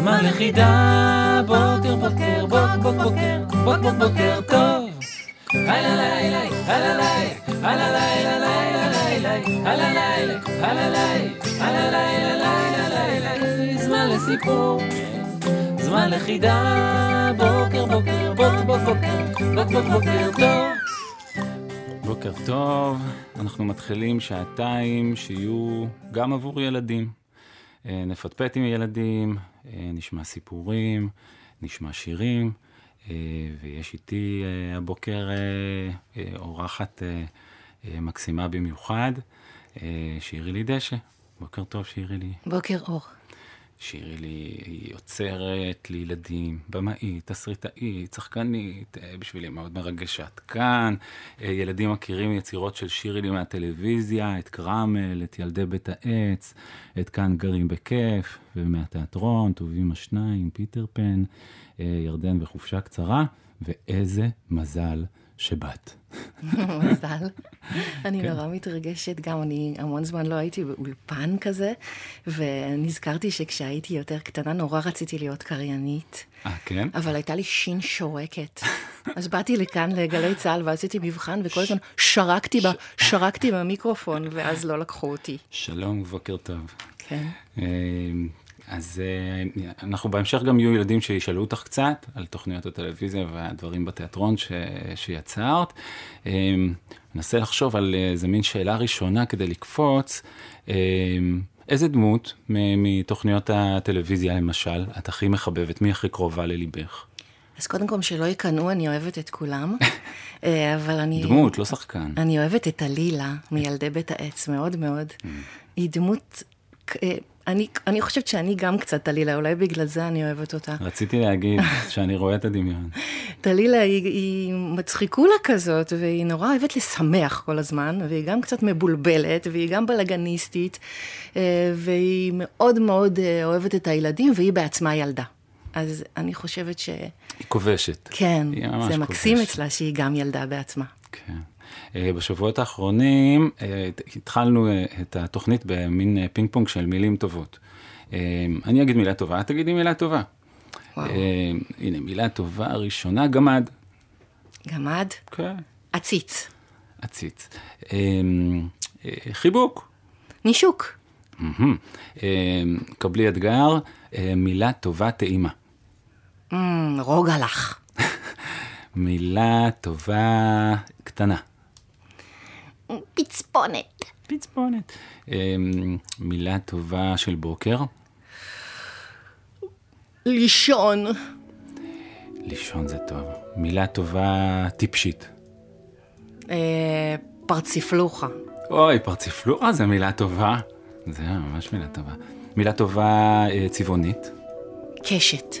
זמן לחידה, בוקר בוקר, בוק בוק בוקר, בוק בוק בוקר טוב. הלא לילה, הלא לילה, הלא לילה, לילה לילה, הלא לילה, הלא לילה, הלא לילה, לילה לילה, זמן לסיפור. זמן לחידה, בוקר בוקר, בוק בוק בוקר, בוק בוק בוקר טוב. בוקר טוב, אנחנו מתחילים שעתיים שיהיו גם עבור ילדים. אה, נפטפט עם ילדים, אה, נשמע סיפורים, נשמע שירים, אה, ויש איתי הבוקר אורחת מקסימה במיוחד, שירי לי דשא. בוקר טוב, שירי לי. בוקר אור. שירי לי היא יוצרת לילדים, במאית, תסריטאית, שחקנית, אה, בשבילי מאוד מרגשת. כאן אה, ילדים מכירים יצירות של שירי לי מהטלוויזיה, את קרמל, את ילדי בית העץ, את כאן גרים בכיף, ומהתיאטרון, טובים השניים, פיטר פן, אה, ירדן וחופשה קצרה, ואיזה מזל שבאת. מזל. אני כן. נורא מתרגשת, גם אני המון זמן לא הייתי באולפן כזה, ונזכרתי שכשהייתי יותר קטנה נורא רציתי להיות קריינית. אה, כן? אבל הייתה לי שין שורקת. אז באתי לכאן לגלי צה"ל ועשיתי מבחן, וכל הזמן שרקתי, ש... ב, שרקתי במיקרופון, ואז לא לקחו אותי. שלום ובוקר טוב. כן. אה, אז אה, אנחנו בהמשך גם יהיו ילדים שישאלו אותך קצת על תוכניות הטלוויזיה והדברים בתיאטרון ש... שיצרת. אה, ננסה לחשוב על איזה מין שאלה ראשונה כדי לקפוץ. אה, איזה דמות מתוכניות הטלוויזיה למשל את הכי מחבבת? מי הכי קרובה לליבך? אז קודם כל, שלא יקנאו, אני אוהבת את כולם, אבל אני... דמות, לא שחקן. אני אוהבת את עלילה מילדי בית העץ, מאוד מאוד. Mm. היא דמות אני, אני חושבת שאני גם קצת טלילה, אולי בגלל זה אני אוהבת אותה. רציתי להגיד שאני רואה את הדמיון. טלילה היא, היא מצחיקולה כזאת, והיא נורא אוהבת לשמח כל הזמן, והיא גם קצת מבולבלת, והיא גם בלאגניסטית, אה, והיא מאוד מאוד אה, אוהבת את הילדים, והיא בעצמה ילדה. אז אני חושבת ש... היא כובשת. כן, זה מקסים כובש. אצלה שהיא גם ילדה בעצמה. כן. אה, בשבועות האחרונים אה, התחלנו אה, את התוכנית במין פינג פונג של מילים טובות. אני אגיד מילה טובה, את תגידי מילה טובה. וואו. הנה, מילה טובה ראשונה, גמד. גמד? כן. עציץ. עציץ. חיבוק. נישוק. קבלי אתגר, מילה טובה טעימה. רוגע לך. מילה טובה קטנה. פצפונת. פצפונת. אמ, מילה טובה של בוקר. לישון. לישון זה טוב. מילה טובה טיפשית. אה, פרציפלוחה. אוי, פרציפלוחה זה מילה טובה. זה ממש מילה טובה. מילה טובה אה, צבעונית. קשת.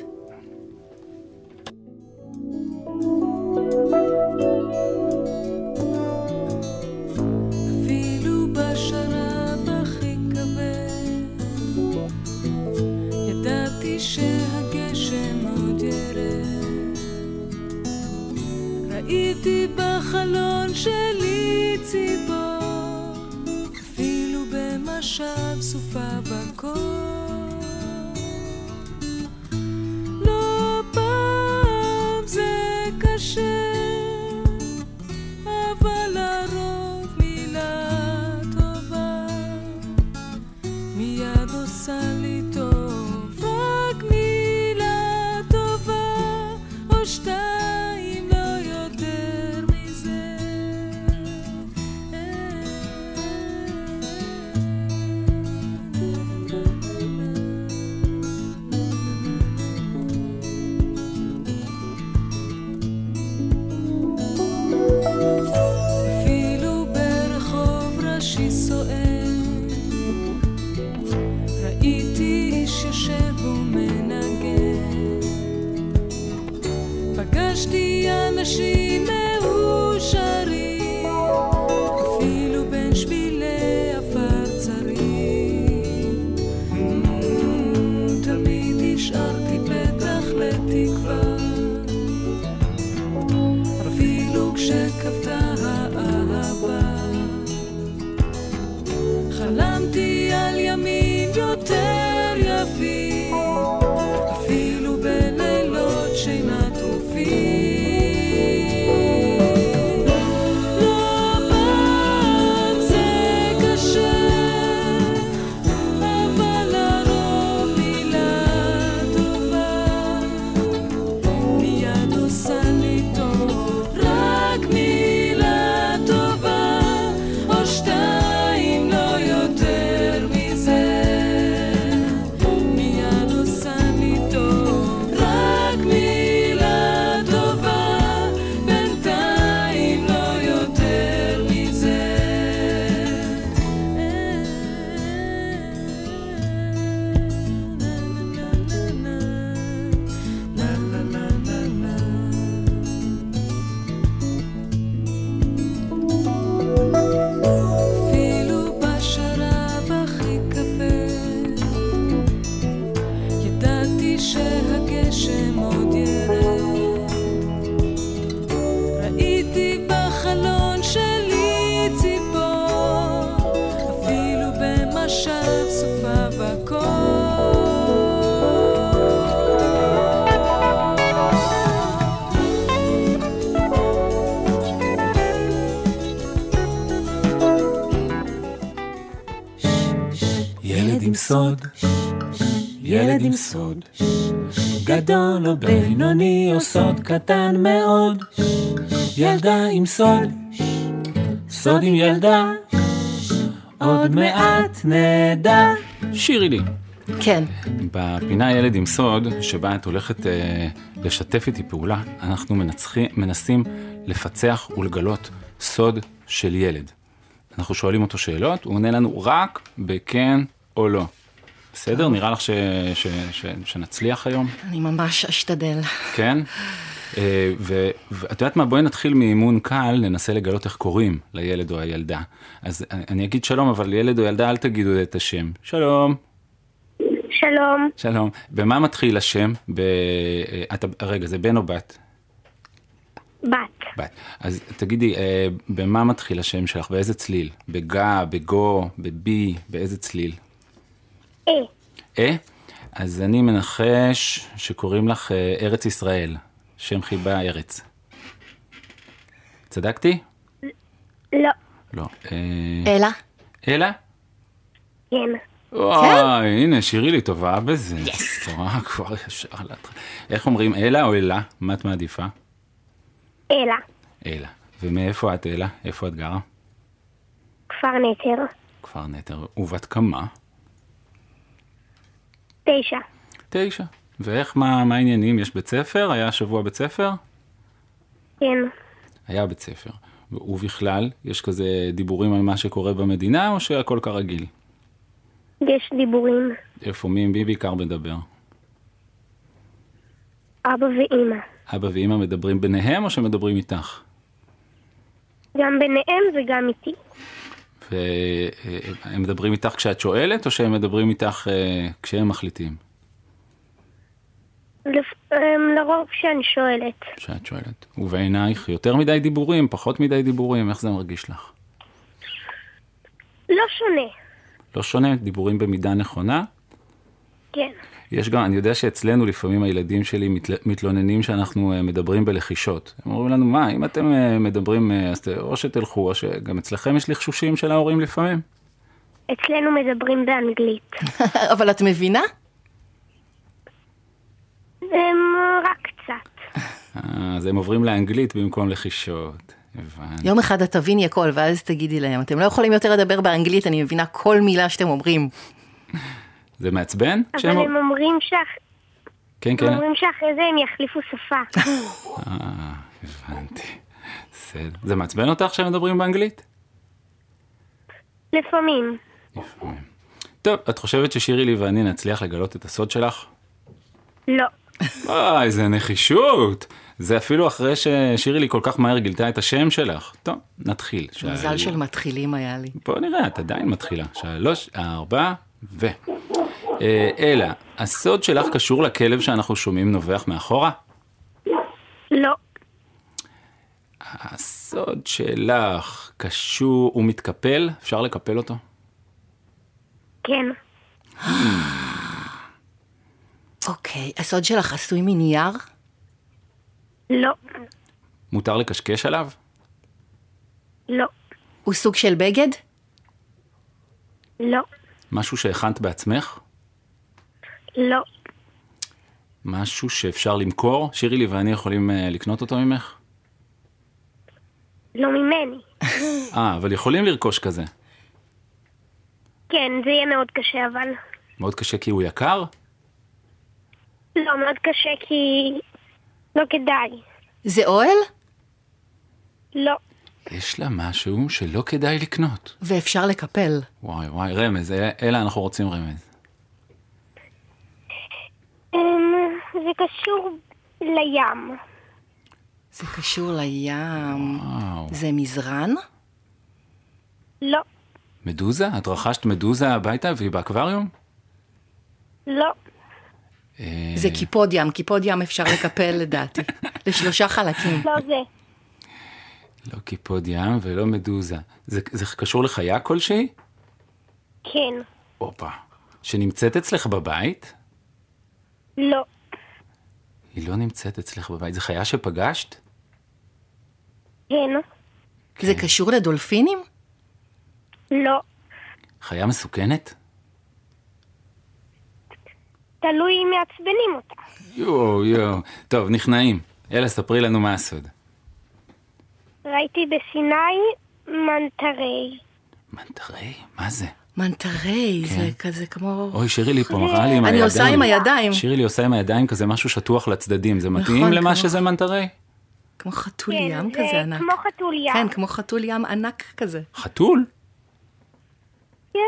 בחלון שלי ציפור, אפילו במשב סופה בקור. או בינוני או סוד קטן מאוד, ילדה עם סוד, סוד עם ילדה, עוד מעט נדע. שירי לי. כן. בפינה ילד עם סוד, שבה את הולכת אה, לשתף איתי פעולה, אנחנו מנצחי, מנסים לפצח ולגלות סוד של ילד. אנחנו שואלים אותו שאלות, הוא עונה לנו רק בכן או לא. בסדר? נראה לך ש, ש, ש, שנצליח היום? אני ממש אשתדל. כן? אה, ואת יודעת מה? בואי נתחיל מאימון קל, ננסה לגלות איך קוראים לילד או הילדה. אז אני- אגיד שלום, אבל ילד או ילדה, אל תגידו את השם. שלום. שלום, שלום. במה מתחיל השם? ב... אה, אתה... רגע, זה בן או בת? בת, בת. אז תגידי, אה, במה מתחיל השם שלך? באיזה צליל? בגה, בגו, בבי, באיזה צליל? אה, אה? אז אני מנחש שקוראים לך אה, ארץ ישראל. שם חיבה ארץ. צדקתי? לא, לא. אה, אלה? אלה? כן, וואי, הנה, שירי לי טובה בזה. יס. כבר ישר להתחיל. איך אומרים, אלה או אלה? מה את מעדיפה? אלה, אלה. ומאיפה את אלה? איפה את גרה? כפר נצר, כפר נטר. ובת כמה? תשע, תשע. ואיך, מה, מה העניינים? יש בית ספר? היה השבוע בית ספר? כן, היה בית ספר. ובכלל, יש כזה דיבורים על מה שקורה במדינה, או שהכל כרגיל? יש דיבורים, איפה, מי, מי בעיקר מדבר? אבא ואימא, אבא ואמא מדברים ביניהם, או שמדברים איתך? גם ביניהם וגם איתי, והם מדברים איתך כשאת שואלת, או שהם מדברים איתך אה, כשהם מחליטים? לרוב כשאני שואלת, כשאת שואלת. ובעינייך יותר מדי דיבורים, פחות מדי דיבורים, איך זה מרגיש לך? לא שונה, לא שונה, דיבורים במידה נכונה? כן, יש גם, אני יודע שאצלנו לפעמים הילדים שלי מתל, מתלוננים שאנחנו אה, מדברים בלחישות. הם אומרים לנו, מה, אם אתם אה, מדברים, אה, אז או שתלכו, או שגם אצלכם יש לחשושים של ההורים לפעמים. אצלנו מדברים באנגלית, אבל את מבינה? רק קצת, אז הם עוברים לאנגלית במקום לחישות. הבנתי. יום אחד את תביני הכל, ואז תגידי להם, אתם לא יכולים יותר לדבר באנגלית, אני מבינה כל מילה שאתם אומרים. זה מעצבן? אבל הם אומרים שאח- כן, הם כן. אומרים שאחרי זה הם יחליפו שפה, אה, הבנתי. זה מעצבן אותך שהם מדברים באנגלית? לפעמים, לפעמים. טוב, את חושבת ששירי לי ואני נצליח לגלות את הסוד שלך? לא, וואי, איזה נחישות. זה אפילו אחרי ששירי לי כל כך מהר גילתה את השם שלך. טוב, נתחיל. מזל של מתחילים היה לי. בוא נראה, את עדיין מתחילה. שלוש, ארבע, ו... אה, אלה, הסוד שלך קשור לכלב שאנחנו שומעים נובח מאחורה? לא. הסוד שלך קשור, הוא מתקפל? אפשר לקפל אותו? כן. אוקיי, הסוד שלך עשוי מנייר? לא. מותר לקשקש עליו? לא. הוא סוג של בגד? לא. משהו שהכנת בעצמך? לא. משהו שאפשר למכור? שירי לי ואני יכולים אה, לקנות אותו ממך? לא ממני. אה, אבל יכולים לרכוש כזה. כן, זה יהיה מאוד קשה, אבל... מאוד קשה כי הוא יקר? לא, מאוד קשה כי... לא כדאי. זה אוהל? לא. יש לה משהו שלא כדאי לקנות. ואפשר לקפל. וואי וואי, רמז, אה, אלה אנחנו רוצים רמז. אמ, זה קשור לים. זה קשור לים. וואו. זה מזרן? לא. מדוזה? את רכשת מדוזה הביתה והיא באקווריום? לא. אה, זה קיפוד ים, קיפוד ים אפשר לקפל לדעתי. לשלושה חלקים. לא זה. לא קיפוד ים ולא מדוזה. זה, זה קשור לחיה כלשהי? כן. הופה. שנמצאת אצלך בבית? לא. היא לא נמצאת אצלך בבית. זו חיה שפגשת? כן. זה קשור לדולפינים? לא. חיה מסוכנת? תלוי אם מעצבנים אותה. יואו, יואו. טוב, נכנעים. יאללה, ספרי לנו מה הסוד. ראיתי בסיני מנטרי. מנטרי? מה זה? מנטרי, כן. זה כזה כמו... אוי, שירי לי פה מראה לי עם הידיים. אני עושה עם הידיים. שירי לי עושה עם הידיים כזה משהו שטוח לצדדים. זה מתאים נכון, למה כמו- שזה מנטרי? כמו חתול כן, ים זה כזה ענק. כמו חתול ים. כן, כמו חתול ים ענק כזה. חתול? כן.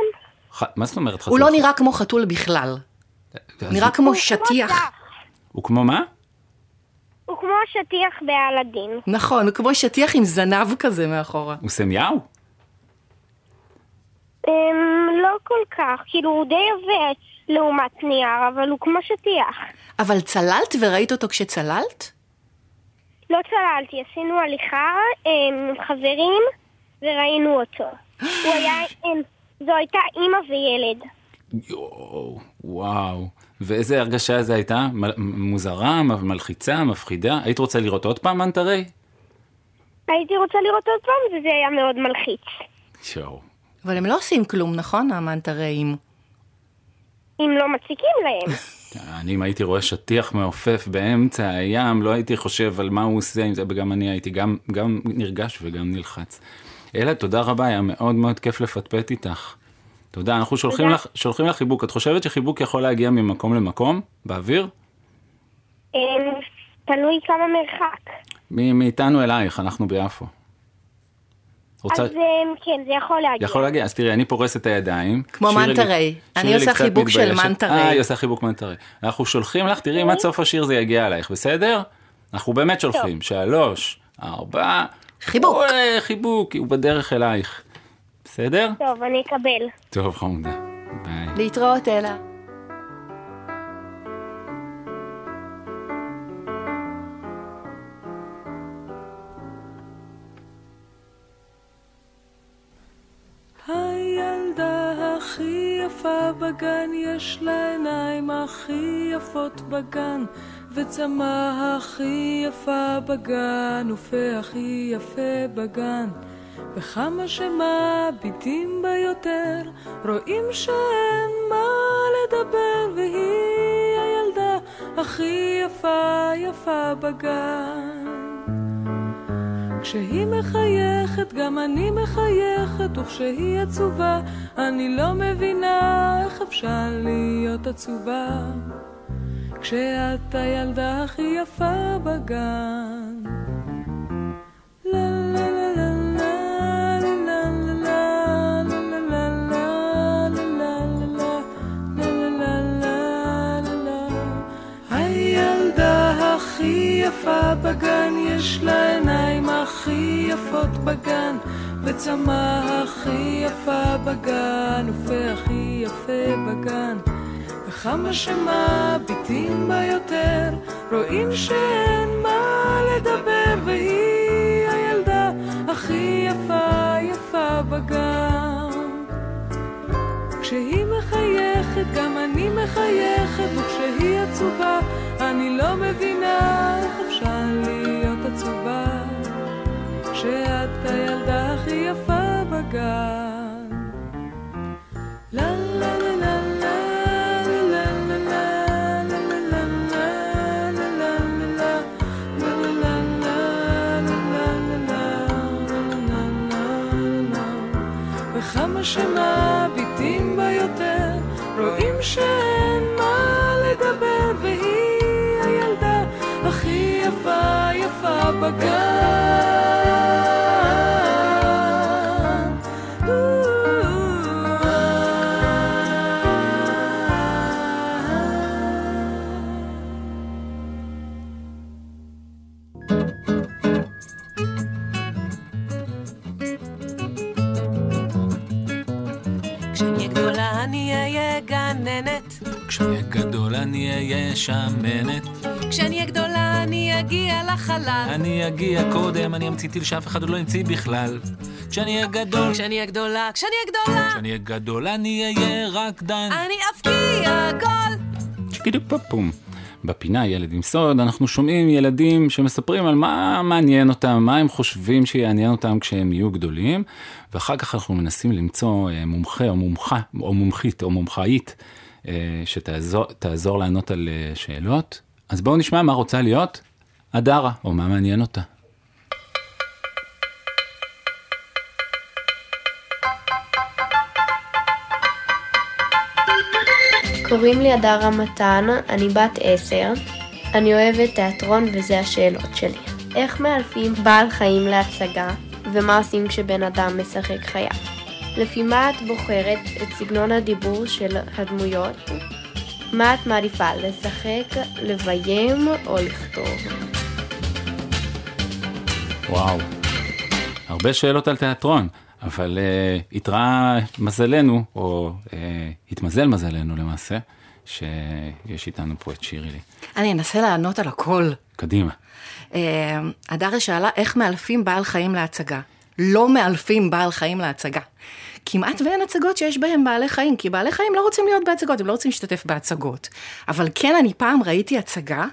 ח... מה זאת אומרת חתול? הוא לא נראה כמו חתול בכלל. נראה כמו שטיח. הוא כמו מה? הוא כמו שטיח באלאדין. נכון, הוא כמו שטיח עם זנב כזה מאחורה. הוא עושה מיהו? אמ, לא כל כך. כאילו, הוא די יפה לעומת נייר, אבל הוא כמו שטיח. אבל צללת וראית אותו כשצללת? לא צללתי, עשינו הליכה אמ, עם חברים וראינו אותו. הוא היה, אמ, זו הייתה אימא וילד. יואו, וואו. ואיזה הרגשה זו הייתה? מ- מוזרה, מ- מלחיצה, מפחידה? היית רוצה לראות עוד פעם מנטרי? הייתי רוצה לראות עוד פעם, וזה היה מאוד מלחיץ. יואו. אבל הם לא עושים כלום, נכון, המנטראים? אם לא מציקים להם. אני אם הייתי רואה שטיח מעופף באמצע הים, לא הייתי חושב על מה הוא עושה עם זה, וגם אני הייתי גם, גם נרגש וגם נלחץ. אלה, תודה רבה, היה מאוד מאוד כיף לפטפט איתך. תודה, אנחנו שולחים תודה. לך, שולחים לך חיבוק. את חושבת שחיבוק יכול להגיע ממקום למקום, באוויר? אמ, תלוי כמה מרחק. מאיתנו אלייך, אנחנו ביפו. רוצה... אז אמ, כן, זה יכול להגיע. יכול להגיע, אז תראי, אני פורס את הידיים. כמו מנטרי. אני עושה חיבוק של. מנטרי. אה, היא עושה חיבוק מנטרי. אנחנו שולחים לך, תראי אם עד סוף השיר זה יגיע אלייך, בסדר? אנחנו באמת שולחים. שלוש, ארבע. חיבוק. חיבוק, הוא בדרך אלייך. בסדר? טוב, אני אקבל. טוב, חמודה. ביי. להתראות, אלה. הילדה הכי יפה בגן, יש לה עיניים הכי יפות בגן, וצמא הכי יפה בגן, ופה הכי יפה בגן. וכמה שמביטים בה רואים שאין מה לדבר, והיא הילדה הכי יפה יפה בגן. כשהיא מחייכת גם אני מחייכת, וכשהיא עצובה אני לא מבינה איך אפשר להיות עצובה. כשאת הילדה הכי יפה בגן. יפה בגן יש להם הכי יפות בגן, וצמא הכי יפה בגן, ופה הכי יפה בגן. וכמה שמביטים בה יותר, רואים שאין מה לדבר, והיא הילדה הכי יפה יפה בגן. כשהיא מחייכת גם אני מחייכת, וכשהיא עצובה אני לא מבינה איך אפשר להיות עצובה, שאת הילדה הכי יפה בגן. לה לה לה לה כמה שמביטים בה יותר, רואים שאין מה לדבר, והיא הילדה הכי יפה יפה בגן. אהיה שמנת. כשאני אהיה גדולה אני אגיע לחלל. אני אגיע קודם, אני אמציא טיל שאף אחד עוד לא המציא בכלל. כשאני אהיה גדול, כשאני אהיה גדולה, כשאני אהיה גדולה, כשאני אהיה גדול אני אהיה רקדן. אני אבקיע גול. שקידו פופום. בפינה ילד עם סוד אנחנו שומעים ילדים שמספרים על מה מעניין אותם, מה הם חושבים שיעניין אותם כשהם יהיו גדולים, ואחר כך אנחנו מנסים למצוא אה, מומחה או מומחה או מומחית או מומחאית שתעזור תעזור לענות על אה, שאלות. אז בואו נשמע מה רוצה להיות הדרה, או מה מעניין אותה. קוראים לי הדר מתן, אני בת עשר. אני אוהבת תיאטרון וזה השאלות שלי. איך מאלפים בעל חיים להצגה, ומה עושים כשבן אדם משחק חיה? לפי מה את בוחרת את סגנון הדיבור של הדמויות? מה את מעדיפה, לשחק, לביים או לכתוב? וואו, הרבה שאלות על תיאטרון, אבל uh, איתרע מזלנו, או uh, התמזל מזלנו למעשה, שיש איתנו פה את שירי לי. אני אנסה לענות על הכל. קדימה. אה, הדרה שאלה איך מאלפים בעל חיים להצגה. לא מאלפים בעל חיים להצגה. כמעט ואין הצגות שיש בהן בעלי חיים, כי בעלי חיים לא רוצים להיות בהצגות, הם לא רוצים להשתתף בהצגות. אבל כן, אני פעם ראיתי הצגה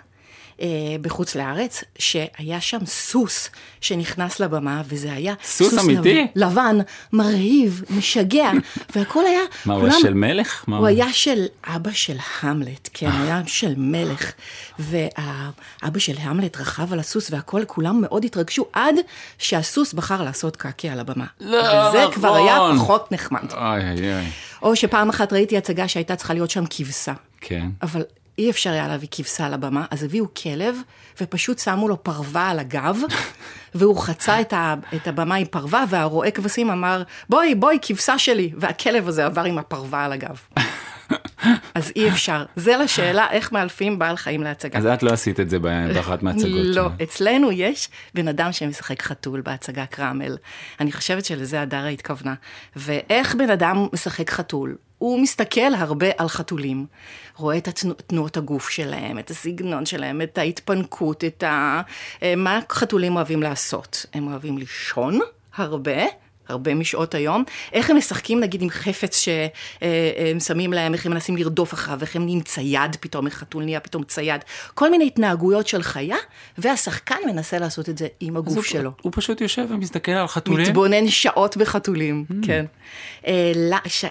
אה, בחוץ לארץ, שהיה שם סוס שנכנס לבמה, וזה היה סוס אמיתי? לב, לבן, מרהיב, משגע, והכל היה... מה, הוא כולם- היה של מלך? מה הוא היה של אבא של המלט, כן, הוא היה של מלך. והאבא של המלט רכב על הסוס והכל, כולם מאוד התרגשו עד שהסוס בחר לעשות קקי על הבמה. לא, וזה כבר היה נכון. פחות נחמד. אוי אוי. או שפעם אחת ראיתי הצגה שהייתה צריכה להיות שם כבשה. כן. אבל אי אפשר היה להביא כבשה על הבמה, אז הביאו כלב, ופשוט שמו לו פרווה על הגב, והוא חצה את, ה, את הבמה עם פרווה, והרועה כבשים אמר, בואי, בואי, כבשה שלי, והכלב הזה עבר עם הפרווה על הגב. אז אי אפשר. זה לשאלה איך מאלפים בעל חיים להצגה. אז את לא עשית את זה באחת מההצגות לא. אצלנו יש בן אדם שמשחק חתול בהצגה קרמל. אני חושבת שלזה הדרה התכוונה. ואיך בן אדם משחק חתול? הוא מסתכל הרבה על חתולים, רואה את תנועות הגוף שלהם, את הסגנון שלהם, את ההתפנקות, את ה... אה, מה חתולים אוהבים לעשות? הם אוהבים לישון הרבה. הרבה משעות היום, איך הם משחקים נגיד עם חפץ שהם שמים להם, איך הם מנסים לרדוף אחריו, איך הם נהיים צייד פתאום, איך חתול נהיה פתאום צייד, כל מיני התנהגויות של חיה, והשחקן מנסה לעשות את זה עם הגוף הוא- שלו. הוא פשוט יושב ומסתכל על חתולים. מתבונן שעות בחתולים, Hmm. כן. אה,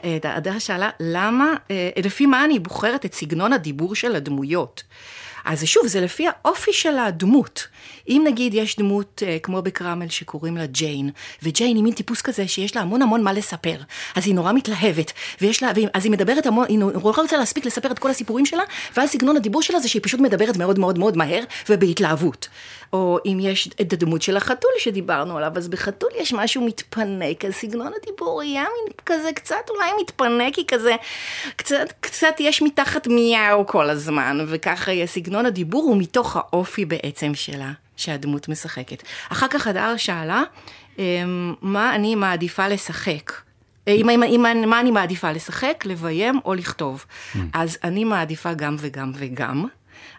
אה, הדרה שאלה, למה, אה, לפי מה אני בוחרת את סגנון הדיבור של הדמויות? אז שוב, זה לפי האופי של הדמות. אם נגיד יש דמות אה, כמו בקרמל שקוראים לה ג'יין, וג'יין היא מין טיפוס כזה שיש לה המון המון מה לספר, אז היא נורא מתלהבת, ויש לה, אז היא מדברת המון, היא נורא רוצה להספיק לספר את כל הסיפורים שלה, ואז סגנון הדיבור שלה זה שהיא פשוט מדברת מאוד מאוד מאוד מהר ובהתלהבות. או אם יש את הדמות של החתול שדיברנו עליו, אז בחתול יש משהו מתפנק, אז סגנון הדיבור יהיה מין כזה קצת אולי מתפנקי כזה, קצת, קצת יש מתחת מיהו כל הזמן, וככה יהיה סגנון סגנון הדיבור הוא מתוך האופי בעצם שלה, שהדמות משחקת. אחר כך הדר שאלה, אמ, מה אני מעדיפה לשחק? אה, אם, אם, אם, מה אני מעדיפה, לשחק, לביים או לכתוב? אז אני מעדיפה גם וגם וגם.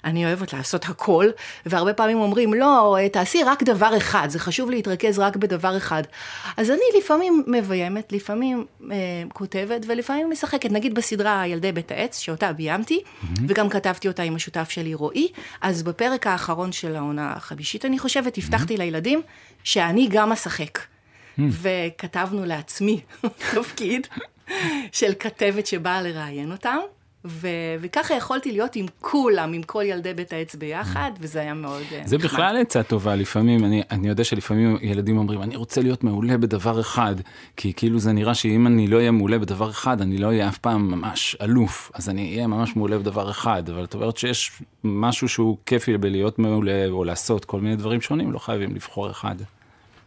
אני אוהבת לעשות הכל, והרבה פעמים אומרים, לא, תעשי רק דבר אחד, זה חשוב להתרכז רק בדבר אחד. אז אני לפעמים מביימת, לפעמים אה, כותבת, ולפעמים משחקת. נגיד בסדרה ילדי בית העץ, שאותה ביימתי, וגם כתבתי אותה עם השותף שלי רועי, אז בפרק האחרון של העונה החמישית, אני חושבת, הבטחתי לילדים שאני גם אשחק. וכתבנו לעצמי תפקיד של כתבת שבאה לראיין אותם. ו- וככה יכולתי להיות עם כולם, עם כל ילדי בית העץ ביחד, וזה היה מאוד אה, זה נחמד. בכלל עצה טובה, לפעמים, אני, אני יודע שלפעמים ילדים אומרים, אני רוצה להיות מעולה בדבר אחד, כי כאילו זה נראה שאם אני לא אהיה מעולה בדבר אחד, אני לא אהיה אף פעם ממש אלוף, אז אני אהיה ממש מעולה בדבר אחד, אבל את אומרת שיש משהו שהוא כיפי בלהיות מעולה, או לעשות כל מיני דברים שונים, לא חייבים לבחור אחד.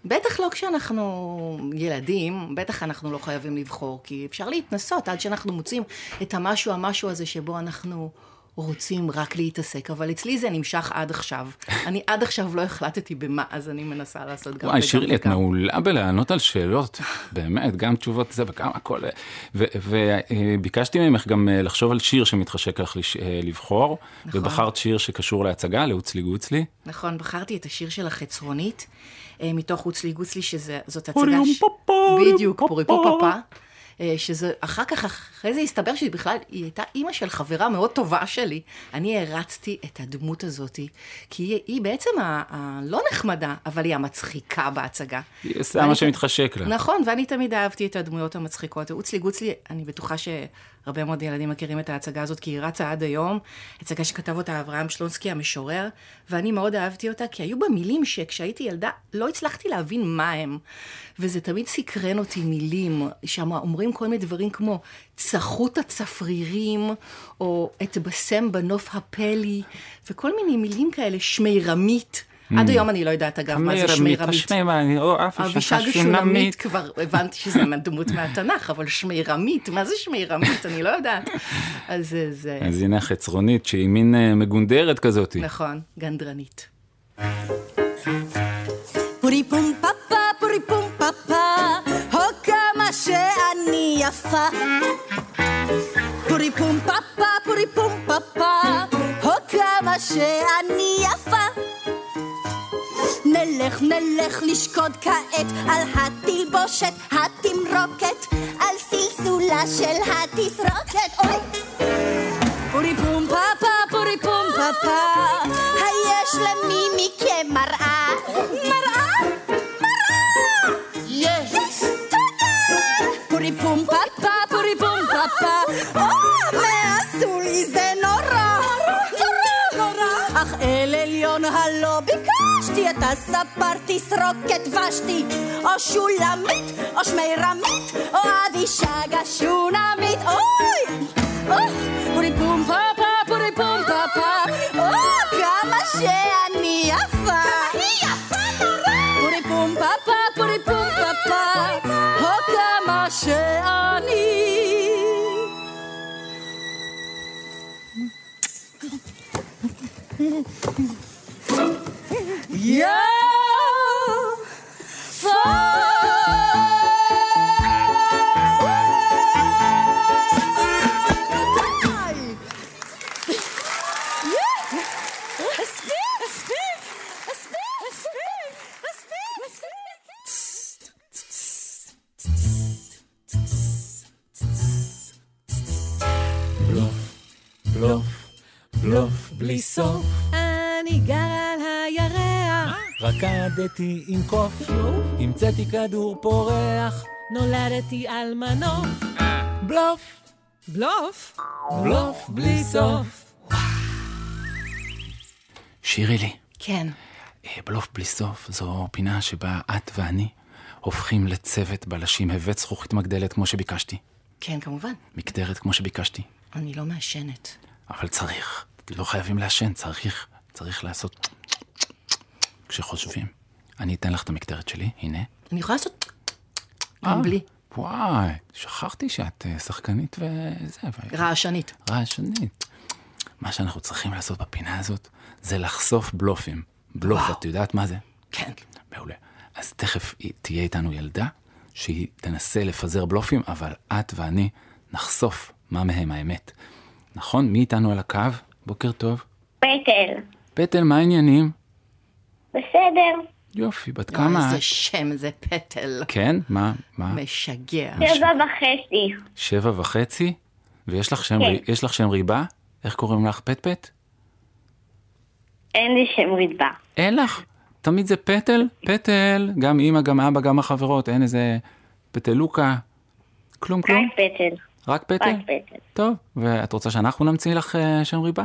בטח לא כשאנחנו ילדים, בטח אנחנו לא חייבים לבחור, כי אפשר להתנסות עד שאנחנו מוצאים את המשהו, המשהו הזה שבו אנחנו רוצים רק להתעסק, אבל אצלי זה נמשך עד עכשיו. אני עד עכשיו לא החלטתי במה, אז אני מנסה לעשות גם וואי, שירלי, את וגם. מעולה בלענות על שאלות, באמת, גם תשובות זה וגם הכל. וביקשתי ממך גם אה, לחשוב על שיר שמתחשק לך אה, לבחור, נכון. ובחרת שיר שקשור להצגה, לאוצלי גוצלי. נכון, בחרתי את השיר של החצרונית, מתוך אוצלי גוצלי, שזאת הצגה... פורי ש- פופה, בדיוק. פורי. אה, שזה, אחר כך, אחרי זה הסתבר שהיא בכלל, היא הייתה אימא של חברה מאוד טובה שלי. אני הרצתי את הדמות הזאת, כי היא, היא בעצם הלא נחמדה, אבל היא המצחיקה בהצגה. היא עושה מה שמתחשק לה. נכון, ואני תמיד אהבתי את הדמויות המצחיקות. אוצלי גוצלי, אני בטוחה שהרבה מאוד ילדים מכירים את ההצגה הזאת, כי היא רצה עד היום. הצגה שכתב אותה אברהם שלונסקי המשורר, ואני מאוד אהבתי אותה, כי היו בה מילים שכשהייתי ילדה לא הצלחתי להבין מה הם. וזה תמיד סקרן אותי מילים, שם אומרים כל מיני דברים כמו צחות הצפרירים, או אתבשם בנוף הפלי, וכל מיני מילים כאלה, שמירמית. עד היום אני לא יודעת, אגב, מה זה שמירמית. השמירמית. אבישג השונמית, כבר הבנתי שזה דמות מהתנ"ך, אבל שמירמית, מה זה שמירמית? אני לא יודעת. אז זה- זה, אז הנה החצרונית, שהיא מין אה, מגונדרת כזאת. נכון, גנדרנית. פורי פום פפה, פורי פום פפה, הו כמה שאני יפה. פורי פום פפה, פורי פום פפה, הו כמה שאני יפה. נלך נלך לשקוד כעת על התלבושת התמרוקת, על סלסולה של התסרוקת, אוי! פורי פום פפה, פורי פום פפה, היש למי מכם מראה? מראה? מראה! יש! תודה! פורי פום פפה, פורי פום פפה, או, מה עשו לי זה נורא! נורא! נורא! אך אל עליון הלא ביקשתי את הספר תסרוקת ושתי, או שולמית, או שמירמית, או אבישג השונמית, אוי! אוי, פורי פום פפה, פורי פום פפה, או, כמה שאני יפה. אני יפה נורא. פורי פום פפה, פורי פום פפה, או, כמה שאני... יפה! רקדתי עם קוף, המצאתי כדור פורח, נולדתי על מנוף. בלוף, בלוף? בלוף בלי סוף. שירי לי, כן. אה, בלוף בלי סוף זו פינה שבה את ואני הופכים לצוות בלשים, הבאת זכוכית מגדלת כמו שביקשתי, כן, כמובן. מקדרת כמו שביקשתי, אני לא מעשנת. אבל צריך, לא חייבים לעשן, צריך, צריך לעשות כשחושבים. אני אתן לך את המקדרת שלי, הנה. אני יכולה לעשות אה, גם בלי. וואי, שכחתי שאת אה, שחקנית וזה, רעשנית. רעשנית. מה שאנחנו צריכים לעשות בפינה הזאת, זה לחשוף בלופים. בלוף, וואו. את יודעת מה זה? כן. מעולה. אז תכף תהיה איתנו ילדה, שהיא תנסה לפזר בלופים, אבל את ואני נחשוף מה מהם האמת. נכון? מי איתנו על הקו? בוקר טוב. פטל. פטל, מה העניינים? בסדר. יופי, בת כמה איזה את? שם זה פטל. כן? מה? מה? משגע. שבע וחצי. שבע וחצי? ויש לך שם, כן. יש לך שם ריבה? איך קוראים לך? פטפט? אין לי שם ריבה. אין לך. תמיד זה פטל? פטל. גם אמא, גם אבא, גם החברות. אין איזה פטלוקה. כלום כלום? רק פטל. רק פטל? רק פטל. טוב, ואת רוצה שאנחנו נמציא לך אה, שם ריבה?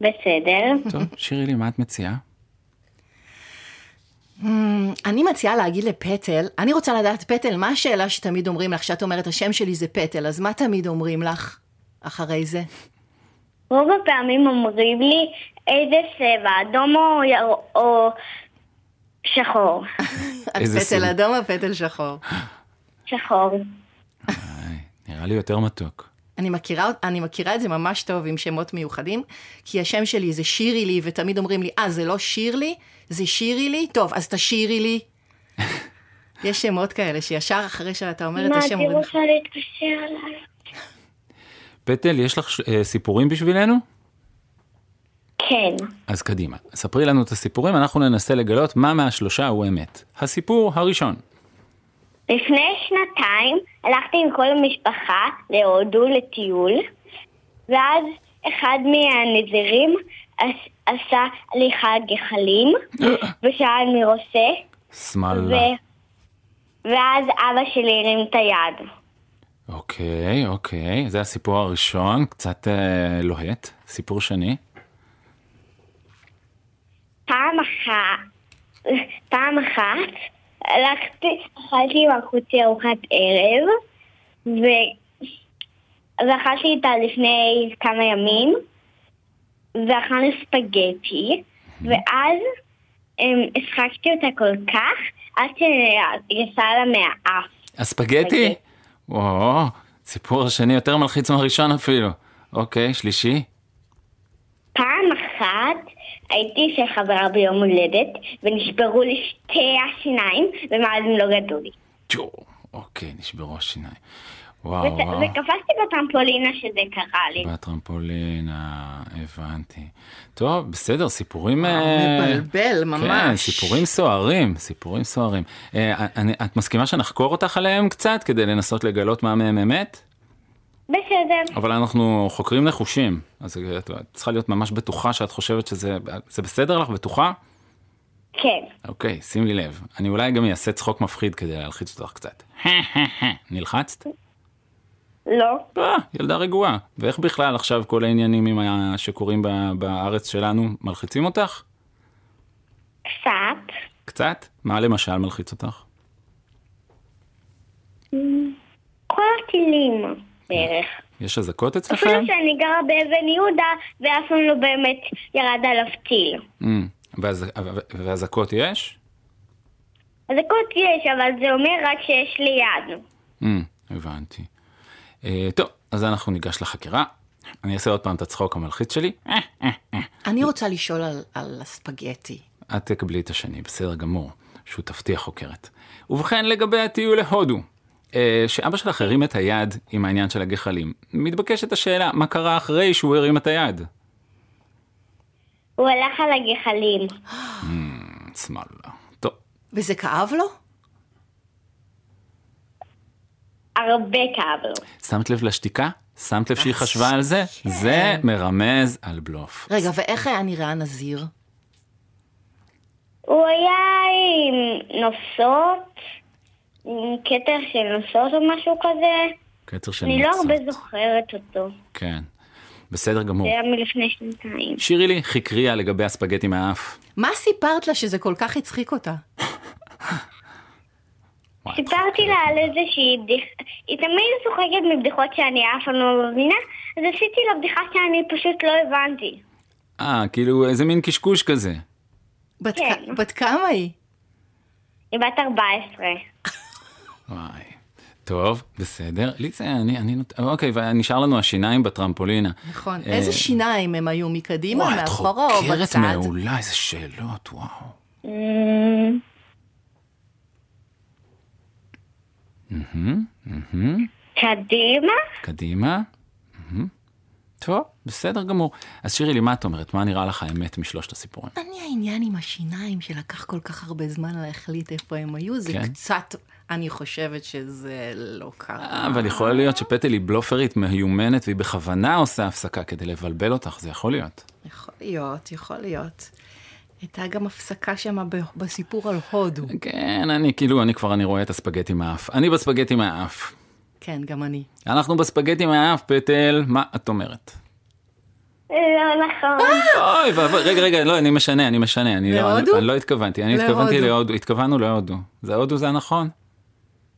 בסדר. טוב, שירי לי, מה את מציעה? אני מציעה להגיד לפטל, אני רוצה לדעת, פטל, מה השאלה שתמיד אומרים לך, שאת אומרת, השם שלי זה פטל, אז מה תמיד אומרים לך אחרי זה? רוב הפעמים אומרים לי איזה צבע, אדום או, יר... או שחור. את פטל? אדום או פטל שחור? שחור. נראה לי יותר מתוק. אני מכירה, אני מכירה את זה ממש טוב עם שמות מיוחדים, כי השם שלי זה שירי לי, ותמיד אומרים לי, אה, זה לא שירלי, זה שירי לי? טוב, אז תשירי לי. יש שמות כאלה שישר אחרי שאתה אומר את מה, השם אומרים לך, רוצה להתקשר אליי? פטל, יש לך אה, סיפורים בשבילנו? כן. אז קדימה, ספרי לנו את הסיפורים, אנחנו ננסה לגלות מה מהשלושה הוא אמת. הסיפור הראשון. לפני שנתיים הלכתי עם כל המשפחה להודו לטיול, ואז אחד מהנזירים עשה הליכה גחלים, ושאל מי רוצה, שמאללה. ו... ואז אבא שלי הרים את היד. אוקיי, אוקיי, זה הסיפור הראשון, קצת אה, לוהט. סיפור שני. פעם אחת, פעם אחת הלכתי, אכלתי אחותי ארוחת ערב, ו... ואכלתי איתה לפני כמה ימים, ואכלנו ספגטי, ואז אמ, השחקתי אותה כל כך, עד שיצא לה מהאף. הספגטי? ספגטי. או, סיפור השני יותר מלחיץ מהראשון אפילו. אוקיי, שלישי. פעם אחת הייתי של חברה ביום הולדת, ונשברו לי שתי השיניים, ומאז הם לא גדלו לי. אוקיי, נשברו השיניים. וואו, ות- וואו. וקפצתי בטרמפולינה שזה קרה לי. בטרמפולינה, הבנתי. טוב, בסדר, סיפורים... אה, מבלבל כן, ממש. סיפורים סוערים, סיפורים סוערים. אה, אני- את מסכימה שנחקור אותך עליהם קצת כדי לנסות לגלות מה מהם אמת? בסדר. אבל אנחנו חוקרים נחושים, אז את צריכה להיות ממש בטוחה שאת חושבת שזה זה בסדר לך, בטוחה? כן. אוקיי, שימי לב. אני אולי גם אעשה צחוק מפחיד כדי להלחיץ אותך קצת. נלחצת? לא. אה, ילדה רגועה. ואיך בכלל עכשיו כל העניינים עם. שקורים ב... בארץ שלנו מלחיצים אותך? קצת. קצת? מה למשל מלחיץ אותך? כל הטילים בערך. יש אזעקות אפילו אצלכם? שאני גרה באבן יהודה, ואף פעם לא באמת ירד עליו טיל. Mm, ואזעקות יש? אזעקות יש, אבל זה אומר רק שיש לי יד. Mm, הבנתי. אה, טוב, אז אנחנו ניגש לחקירה. אני אעשה עוד פעם את הצחוק המלחיץ שלי. אה, אה. אני רוצה לשאול על, על הספגטי. את תקבלי את השני, בסדר גמור. שותפתי החוקרת. ובכן, לגבי הטיול להודו. אה, שאבא שלך הרים את היד עם העניין של הגחלים. מתבקשת השאלה, מה קרה אחרי שהוא הרים את היד? הוא הלך על הגחלים. שמאלה. טוב, וזה כאב לו? הרבה כאב לו. שמת לב לשתיקה? שמת לב שהיא חשבה על זה? זה מרמז על בלוף. רגע, ואיך היה נראה הנזיר? הוא היה עם נוסות, עם כתר של נוסות או משהו כזה. קצר של אני לא. הרבה זוכרת אותו. כן. בסדר גמור. זה היה מלפני שנתיים. שירי לי, חקריה לגבי הספגטי מהאף. מה סיפרת לה שזה כל כך הצחיק אותה? וואי, סיפרתי לה על איזושהי בדיחה, היא תמיד צוחקת מבדיחות שאני אף פעם לא מבינה, אז עשיתי לה בדיחה שאני פשוט לא הבנתי. אה, כאילו איזה מין קשקוש כזה. בת, כן. כ- בת כמה היא? היא בת 14. וואי. טוב, בסדר. ליצה, אני, אני, נות- אוקיי, ונשאר לנו השיניים בטרמפולינה. נכון. אה, איזה שיניים הם היו מקדימה, וואי, את מאחורה או חוקרת בצד? מעולה, איזה שאלות, וואו. קדימה? קדימה. מהמם. טוב, בסדר גמור. אז שירי לי, מה את אומרת? מה נראה לך האמת משלושת הסיפורים? אני העניין עם השיניים שלקח כל כך הרבה זמן להחליט איפה הם היו, זה כן. קצת, אני חושבת שזה לא קרה. אה, אבל יכול להיות שפטל היא בלופרית מיומנת והיא בכוונה עושה הפסקה כדי לבלבל אותך, זה יכול להיות. יכול להיות, יכול להיות. הייתה גם הפסקה שם בסיפור על הודו. כן, אני כאילו, אני כבר, אני רואה את הספגטי מהאף. אני בספגטי מהאף. כן, גם אני. אנחנו בספגטי מהאף, פטל, מה את אומרת? לא נכון. אוי ואבוי, רגע, רגע, לא, אני משנה, אני משנה. אני לא, להודו? אני, אני לא התכוונתי, אני התכוונתי להודו. להודו, התכוונו להודו. זה הודו זה הנכון?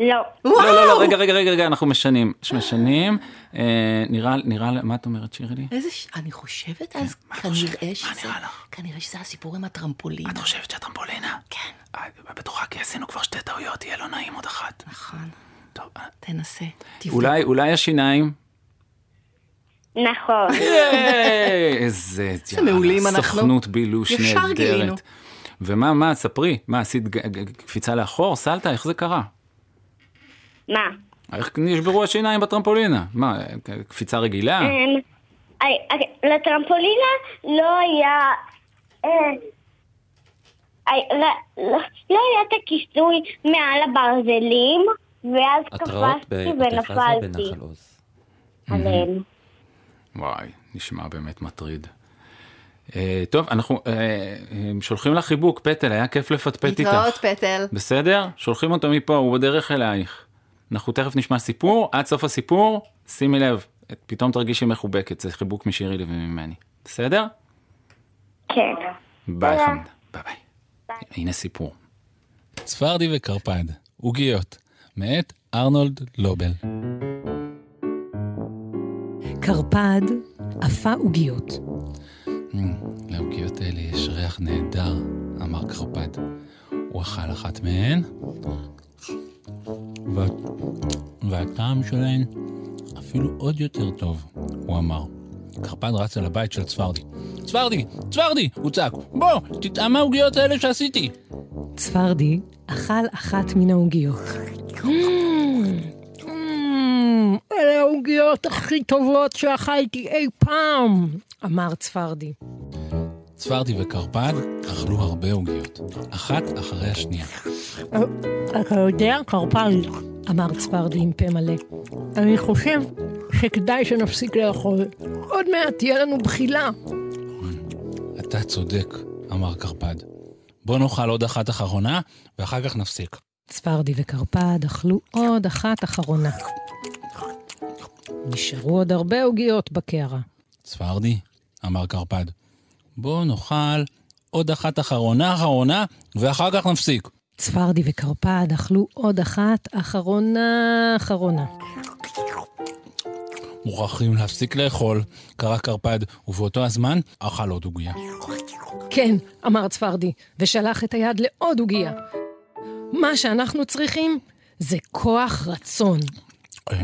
לא. לא, לא, לא, רגע, רגע, רגע, רגע, אנחנו משנים. משנים, נראה, נראה, מה את אומרת, שירלי? איזה ש... אני חושבת אז, מה את כנראה חושבת? שזה... מה נראה לך? כנראה שזה הסיפור עם הטרמפולינה. את חושבת שהטרמפולינה? כן. אה, בטוחה, כי עשינו כבר שתי טעויות, יהיה לא נעים עוד אחת. נכון. טוב, אה, תנסה. תבדוק. אולי, אולי השיניים? נכון. איזה מעולים אנחנו. סוכנות בילוש ישר גילינו. נהדרת. ומה, מה, ספרי, מה, עשית קפיצה לאחור? סלטה, איך זה קרה? מה? איך נשברו השיניים בטרמפולינה? מה, קפיצה רגילה? אי, אי, לטרמפולינה לא היה... אה, לא- היה את הכיסוי מעל הברזלים, ואז קפצתי ונפלתי. עליהם. וואי, נשמע באמת מטריד. אה, טוב, אנחנו אה, אה, שולחים לך חיבוק, פטל, היה כיף לפטפט איתך. להתראות, פטל. בסדר? שולחים אותו מפה, הוא בדרך אלייך. אנחנו תכף נשמע סיפור, עד סוף הסיפור, שימי לב, פתאום תרגישי מחובקת, זה חיבוק משירי לי וממני. בסדר? כן. ביי חמדה, ביי ביי. הנה סיפור. צפרדי וקרפד, עוגיות, מאת ארנולד לובל. קרפד אפה עוגיות. לעוגיות האלה יש ריח נהדר, אמר קרפד. הוא אכל אחת מהן, וה... והטעם שלהן אפילו עוד יותר טוב, הוא אמר. קרפד רץ אל הבית של צפרדי. צפרדי! צפרדי! הוא צעק. בוא, תטעם מהעוגיות האלה שעשיתי. צפרדי אכל אחת מן העוגיות. "מ, אלה העוגיות הכי טובות שאכלתי אי פעם, אמר צפרדי. צפרדי וקרפד אכלו הרבה עוגיות, אחת אחרי השנייה. אתה יודע, קרפד, אמר צפרדי עם פה מלא, אני חושב שכדאי שנפסיק לאכול. עוד מעט תהיה לנו בחילה. אתה צודק, אמר קרפד. בוא נאכל עוד אחת אחרונה, ואחר כך נפסיק. צפרדי וקרפד אכלו עוד אחת אחרונה. נשארו עוד הרבה עוגיות בקערה. צפרדי, אמר קרפד, בוא נאכל עוד אחת אחרונה אחרונה, ואחר כך נפסיק. צפרדי וקרפד אכלו עוד אחת אחרונה אחרונה. מוכרחים להפסיק לאכול, קרא קרפד, ובאותו הזמן אכל עוד עוגיה. כן, אמר צפרדי, ושלח את היד לעוד עוגיה. מה שאנחנו צריכים זה כוח רצון. אה,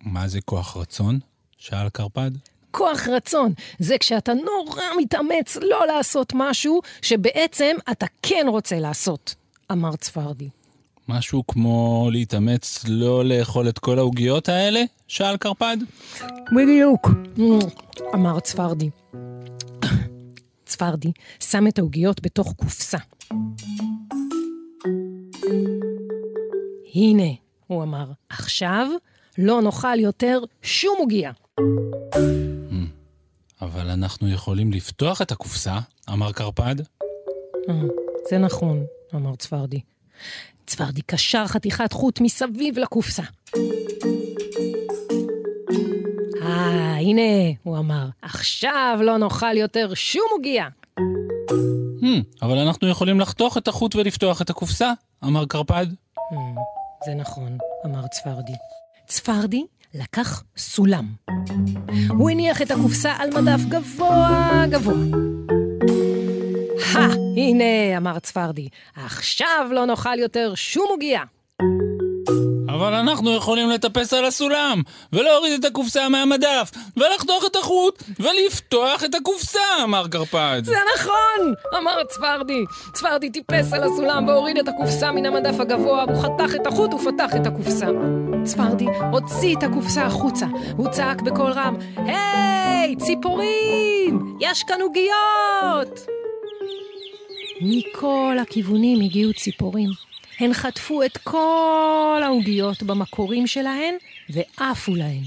מה זה כוח רצון? שאל קרפד. כוח רצון זה כשאתה נורא מתאמץ לא לעשות משהו שבעצם אתה כן רוצה לעשות, אמר צפרדי. משהו כמו להתאמץ לא לאכול את כל העוגיות האלה? שאל קרפד. בדיוק, אמר צפרדי. צפרדי שם את העוגיות בתוך קופסה. הנה, הוא אמר, עכשיו לא נאכל יותר שום עוגיה. אבל אנחנו יכולים לפתוח את הקופסה, אמר קרפד. אה, זה נכון, אמר צפרדי. צפרדי קשר חתיכת חוט מסביב לקופסה. אה, הנה, הוא אמר, עכשיו לא נאכל יותר שום עוגיה. Hmm, אבל אנחנו יכולים לחתוך את החוט ולפתוח את הקופסה, אמר קרפד. "אה, זה נכון, אמר צפרדי. צפרדי לקח סולם. הוא הניח את הקופסה על מדף גבוה גבוה. הא, הנה, אמר צפרדי, עכשיו לא נאכל יותר שום עוגיה. אבל אנחנו יכולים לטפס על הסולם, ולהוריד את הקופסה מהמדף, ולחתוך את החוט, ולפתוח את הקופסה, אמר קרפד. זה נכון! אמר צפרדי. צפרדי טיפס על הסולם והוריד את הקופסה מן המדף הגבוה, והוא חתך את החוט ופתח את הקופסה. צפרדי הוציא את הקופסה החוצה. הוא צעק בקול רם, היי, ציפורים! יש כאן עוגיות! מכל הכיוונים הגיעו ציפורים. הן חטפו את כל העוגיות במקורים שלהן ועפו להן.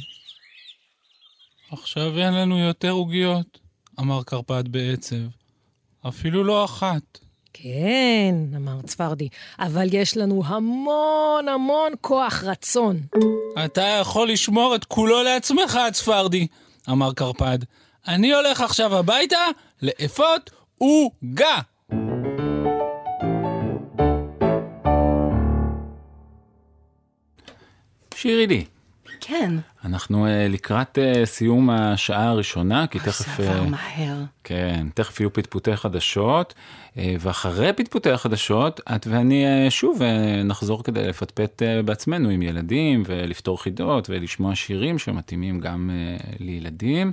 עכשיו אין לנו יותר עוגיות, אמר קרפד בעצב. אפילו לא אחת. כן, אמר צפרדי, אבל יש לנו המון המון כוח רצון. אתה יכול לשמור את כולו לעצמך, צפרדי, אמר קרפד. אני הולך עכשיו הביתה לאפות עוגה. שירי לי, כן. אנחנו uh, לקראת uh, סיום השעה הראשונה, כי תכף... זה עבר אה, מהר. כן, תכף יהיו פטפוטי חדשות, אה, ואחרי פטפוטי החדשות, את ואני אה, שוב אה, נחזור כדי לפטפט אה, בעצמנו עם ילדים, ולפתור חידות, ולשמוע שירים שמתאימים גם אה, לילדים.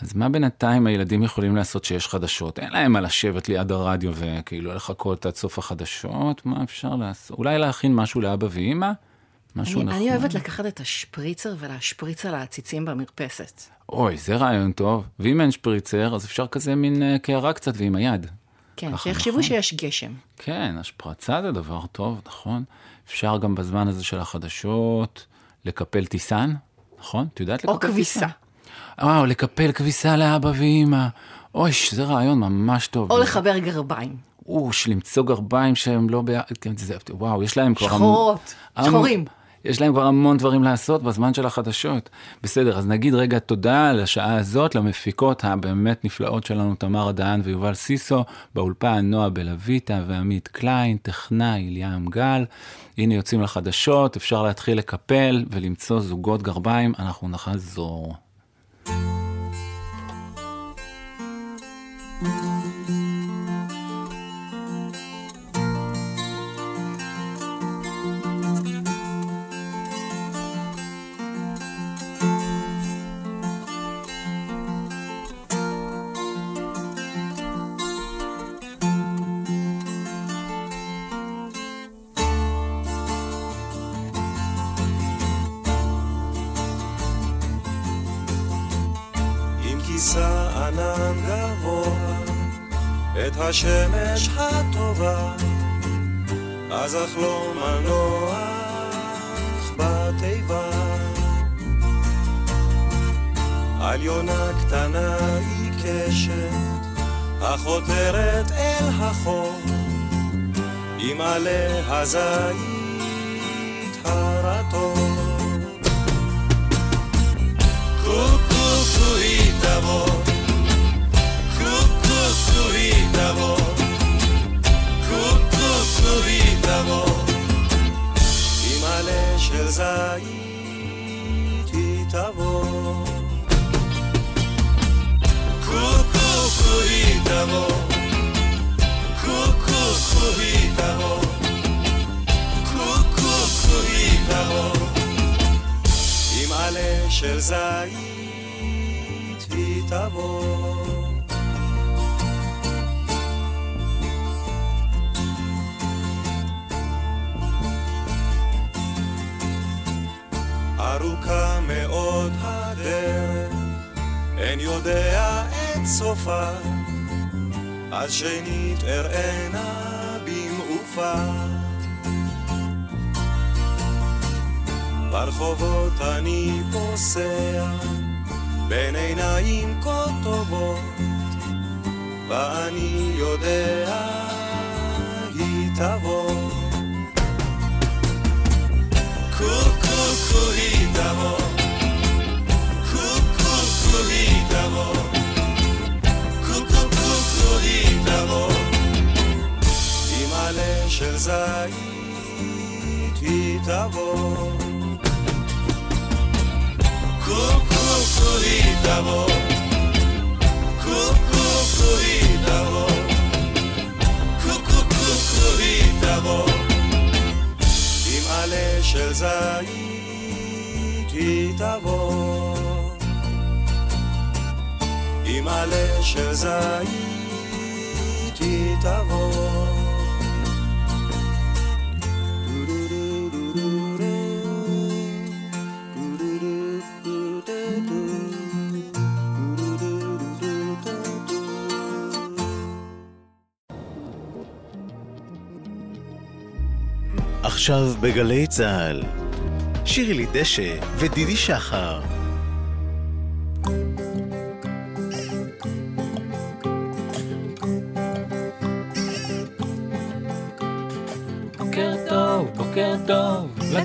אז מה בינתיים הילדים יכולים לעשות שיש חדשות? אין להם מה לשבת ליד הרדיו וכאילו לחכות עד סוף החדשות, מה אפשר לעשות? אולי להכין משהו לאבא ואימא? משהו אני, נחמד. אני אוהבת לקחת את השפריצר ולהשפריץ על העציצים במרפסת. אוי, זה רעיון טוב. ואם אין שפריצר, אז אפשר כזה מין אה, קערה קצת ועם היד. כן, שיחשבו נכון? שיש גשם. כן, השפרצה זה דבר טוב, נכון? אפשר גם בזמן הזה של החדשות לקפל טיסן, נכון? את יודעת לקפל או כביסה. טיסן? וואו, לקפל כביסה לאבא ואימא. אוי, זה רעיון ממש טוב. או לחבר גרביים. אוש, למצוא גרביים שהם לא ביחד, כן, וואו, יש להם כבר... שחורות, שחורים. יש להם כבר המון דברים לעשות בזמן של החדשות. בסדר, אז נגיד רגע תודה על השעה הזאת למפיקות הבאמת נפלאות שלנו, תמר דהן ויובל סיסו, באולפן נועה בלויטה ועמית קליין, טכנאי ליאם גל. הנה יוצאים לחדשות, אפשר להתחיל לקפל ולמצוא זוגות גרביים, אנחנו נחזור. אם את השמש הטובה, אז אחלום על נוח בתיבה. על יונה קטנה עיקשת, החותרת אל החור, עם עלי הזית הרטוב. היא תבוא, קוקו היא תבוא, קוקו היא תבוא, עם עלה של זית היא תבוא. קוקו היא תבוא, קוקו היא תבוא, קוקו היא תבוא. עם עלה יודע את סופה, אז שנית אראנה במעופה. ברחובות אני פוסע, בין עיניים כה טובות, ואני יודע, היא תבוא. קוקו היא תבוא, של זית היא תבוא. קוקו היא תבוא, קוקו היא תבוא, קוקו היא תבוא, עם עלה של זית של זית היא תבוא. עכשיו בגלי צה"ל, שירי דשא ודידי שחר.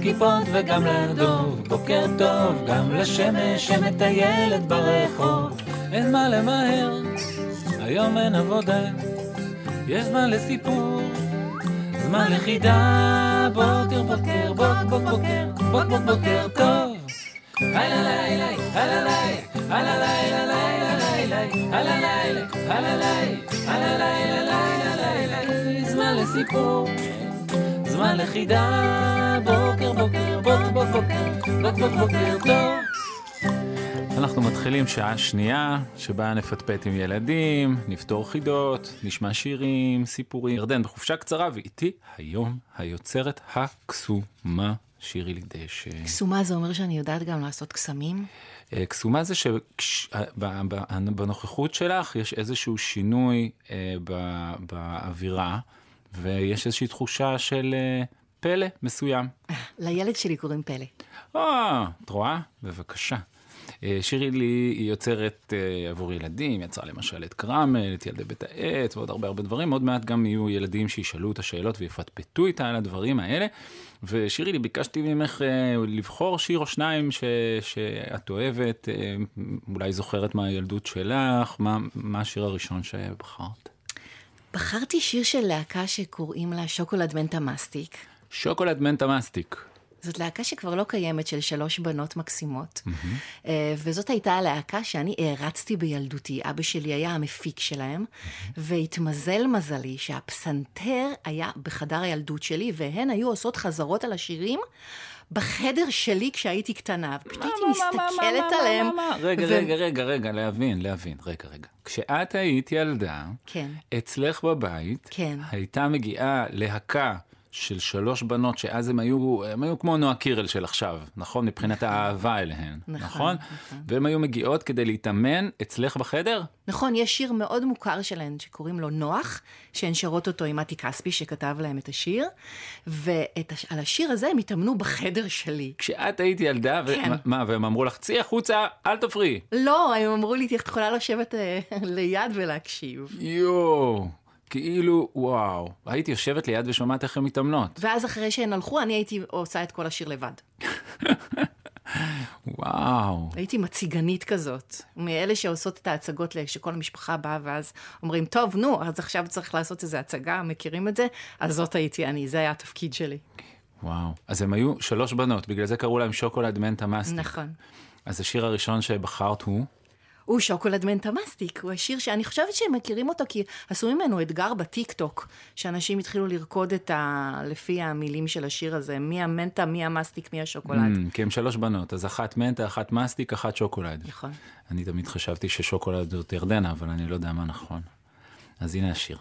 לכיפות וגם לדוב. בוקר טוב, גם לשמש שמטיילת ברחוב. אין מה למהר, היום אין עבודה. יש זמן לסיפור, זמן לחידה. בוקר, בוקר, בוק, בוק, בוקר, בוק, בוק, בוקר טוב. הלא לילה, הלא לילה, הלא לילה, לילה, לילה, הלא לילה, הלא לילה, הלא לילה, לילה, לילה, זמן לסיפור. זמן לחידה, בוקר בוקר, בוק בוק בוקר, בוק בוק בוקר טוב. אנחנו מתחילים שעה שנייה, שבה נפטפט עם ילדים, נפתור חידות, נשמע שירים, סיפורים. ירדן בחופשה קצרה, ואיתי היום היוצרת הקסומה, שירי לידשא. קסומה זה אומר שאני יודעת גם לעשות קסמים? אה, קסומה זה שבנוכחות שלך יש איזשהו שינוי אה, באווירה, ויש איזושהי תחושה של אה, פלא מסוים. לילד שלי קוראים פלא. אה, את רואה? בבקשה. אה, שירי לי היא יוצרת עבור ילדים, יצרה למשל את קרמל, את ילדי בית העץ ועוד הרבה הרבה דברים. עוד מעט גם יהיו ילדים שישאלו את השאלות ויפטפטו איתה על הדברים האלה. ושירי לי, ביקשתי ממך לבחור שיר או שניים ש, שאת אוהבת, אולי זוכרת מהילדות שלך, מה, מה השיר הראשון שבחרת? בחרתי שיר של להקה שקוראים לה שוקולד מנטה מסטיק. שוקולד מנטה מסטיק. זאת להקה שכבר לא קיימת, של שלוש בנות מקסימות. אה, וזאת הייתה הלהקה שאני הערצתי בילדותי. אבא שלי היה המפיק שלהם, והתמזל מזלי שהפסנתר היה בחדר הילדות שלי, והן היו עושות חזרות על השירים. בחדר שלי כשהייתי קטנה, ופשוט הייתי מסתכלת עליהם. רגע, רגע, רגע, רגע, להבין, להבין, רגע, רגע. כשאת היית ילדה, כן. אצלך בבית, כן. הייתה מגיעה להקה של שלוש בנות שאז הם היו, הם היו כמו נועה קירל של עכשיו, נכון? מבחינת האהבה אליהן, נכון, נכון? והן היו מגיעות כדי להתאמן אצלך בחדר? נכון, יש שיר מאוד מוכר שלהן שקוראים לו נוח, שהן שרות אותו עם מתי כספי שכתב להם את השיר, ועל השיר הזה הם התאמנו בחדר שלי. כשאת היית ילדה, כן. ומה, והם אמרו לך, צאי החוצה, אל תפריעי. לא, הם אמרו לי, את יכולה לשבת אה, ליד ולהקשיב. יואו, כאילו, וואו. הייתי יושבת ליד ושומעת איך הן מתאמנות. ואז אחרי שהן הלכו, אני הייתי עושה את כל השיר לבד. וואו. הייתי מציגנית כזאת, מאלה שעושות את ההצגות שכל המשפחה באה, ואז אומרים, טוב, נו, אז עכשיו צריך לעשות איזו הצגה, מכירים את זה? אז זאת הייתי אני, זה היה התפקיד שלי. וואו. אז הם היו שלוש בנות, בגלל זה קראו להם שוקולד מנטה מסטיק. נכון. אז השיר הראשון שבחרת הוא? הוא שוקולד מנטה מסטיק, הוא השיר שאני חושבת שהם מכירים אותו, כי עשו ממנו אתגר בטיק טוק, שאנשים התחילו לרקוד את ה... לפי המילים של השיר הזה, מי המנטה, מי המסטיק, מי השוקולד. Mm, כי הם שלוש בנות, אז אחת מנטה, אחת מסטיק, אחת שוקולד. נכון. אני תמיד חשבתי ששוקולד זאת ירדנה, אבל אני לא יודע מה נכון. אז הנה השיר.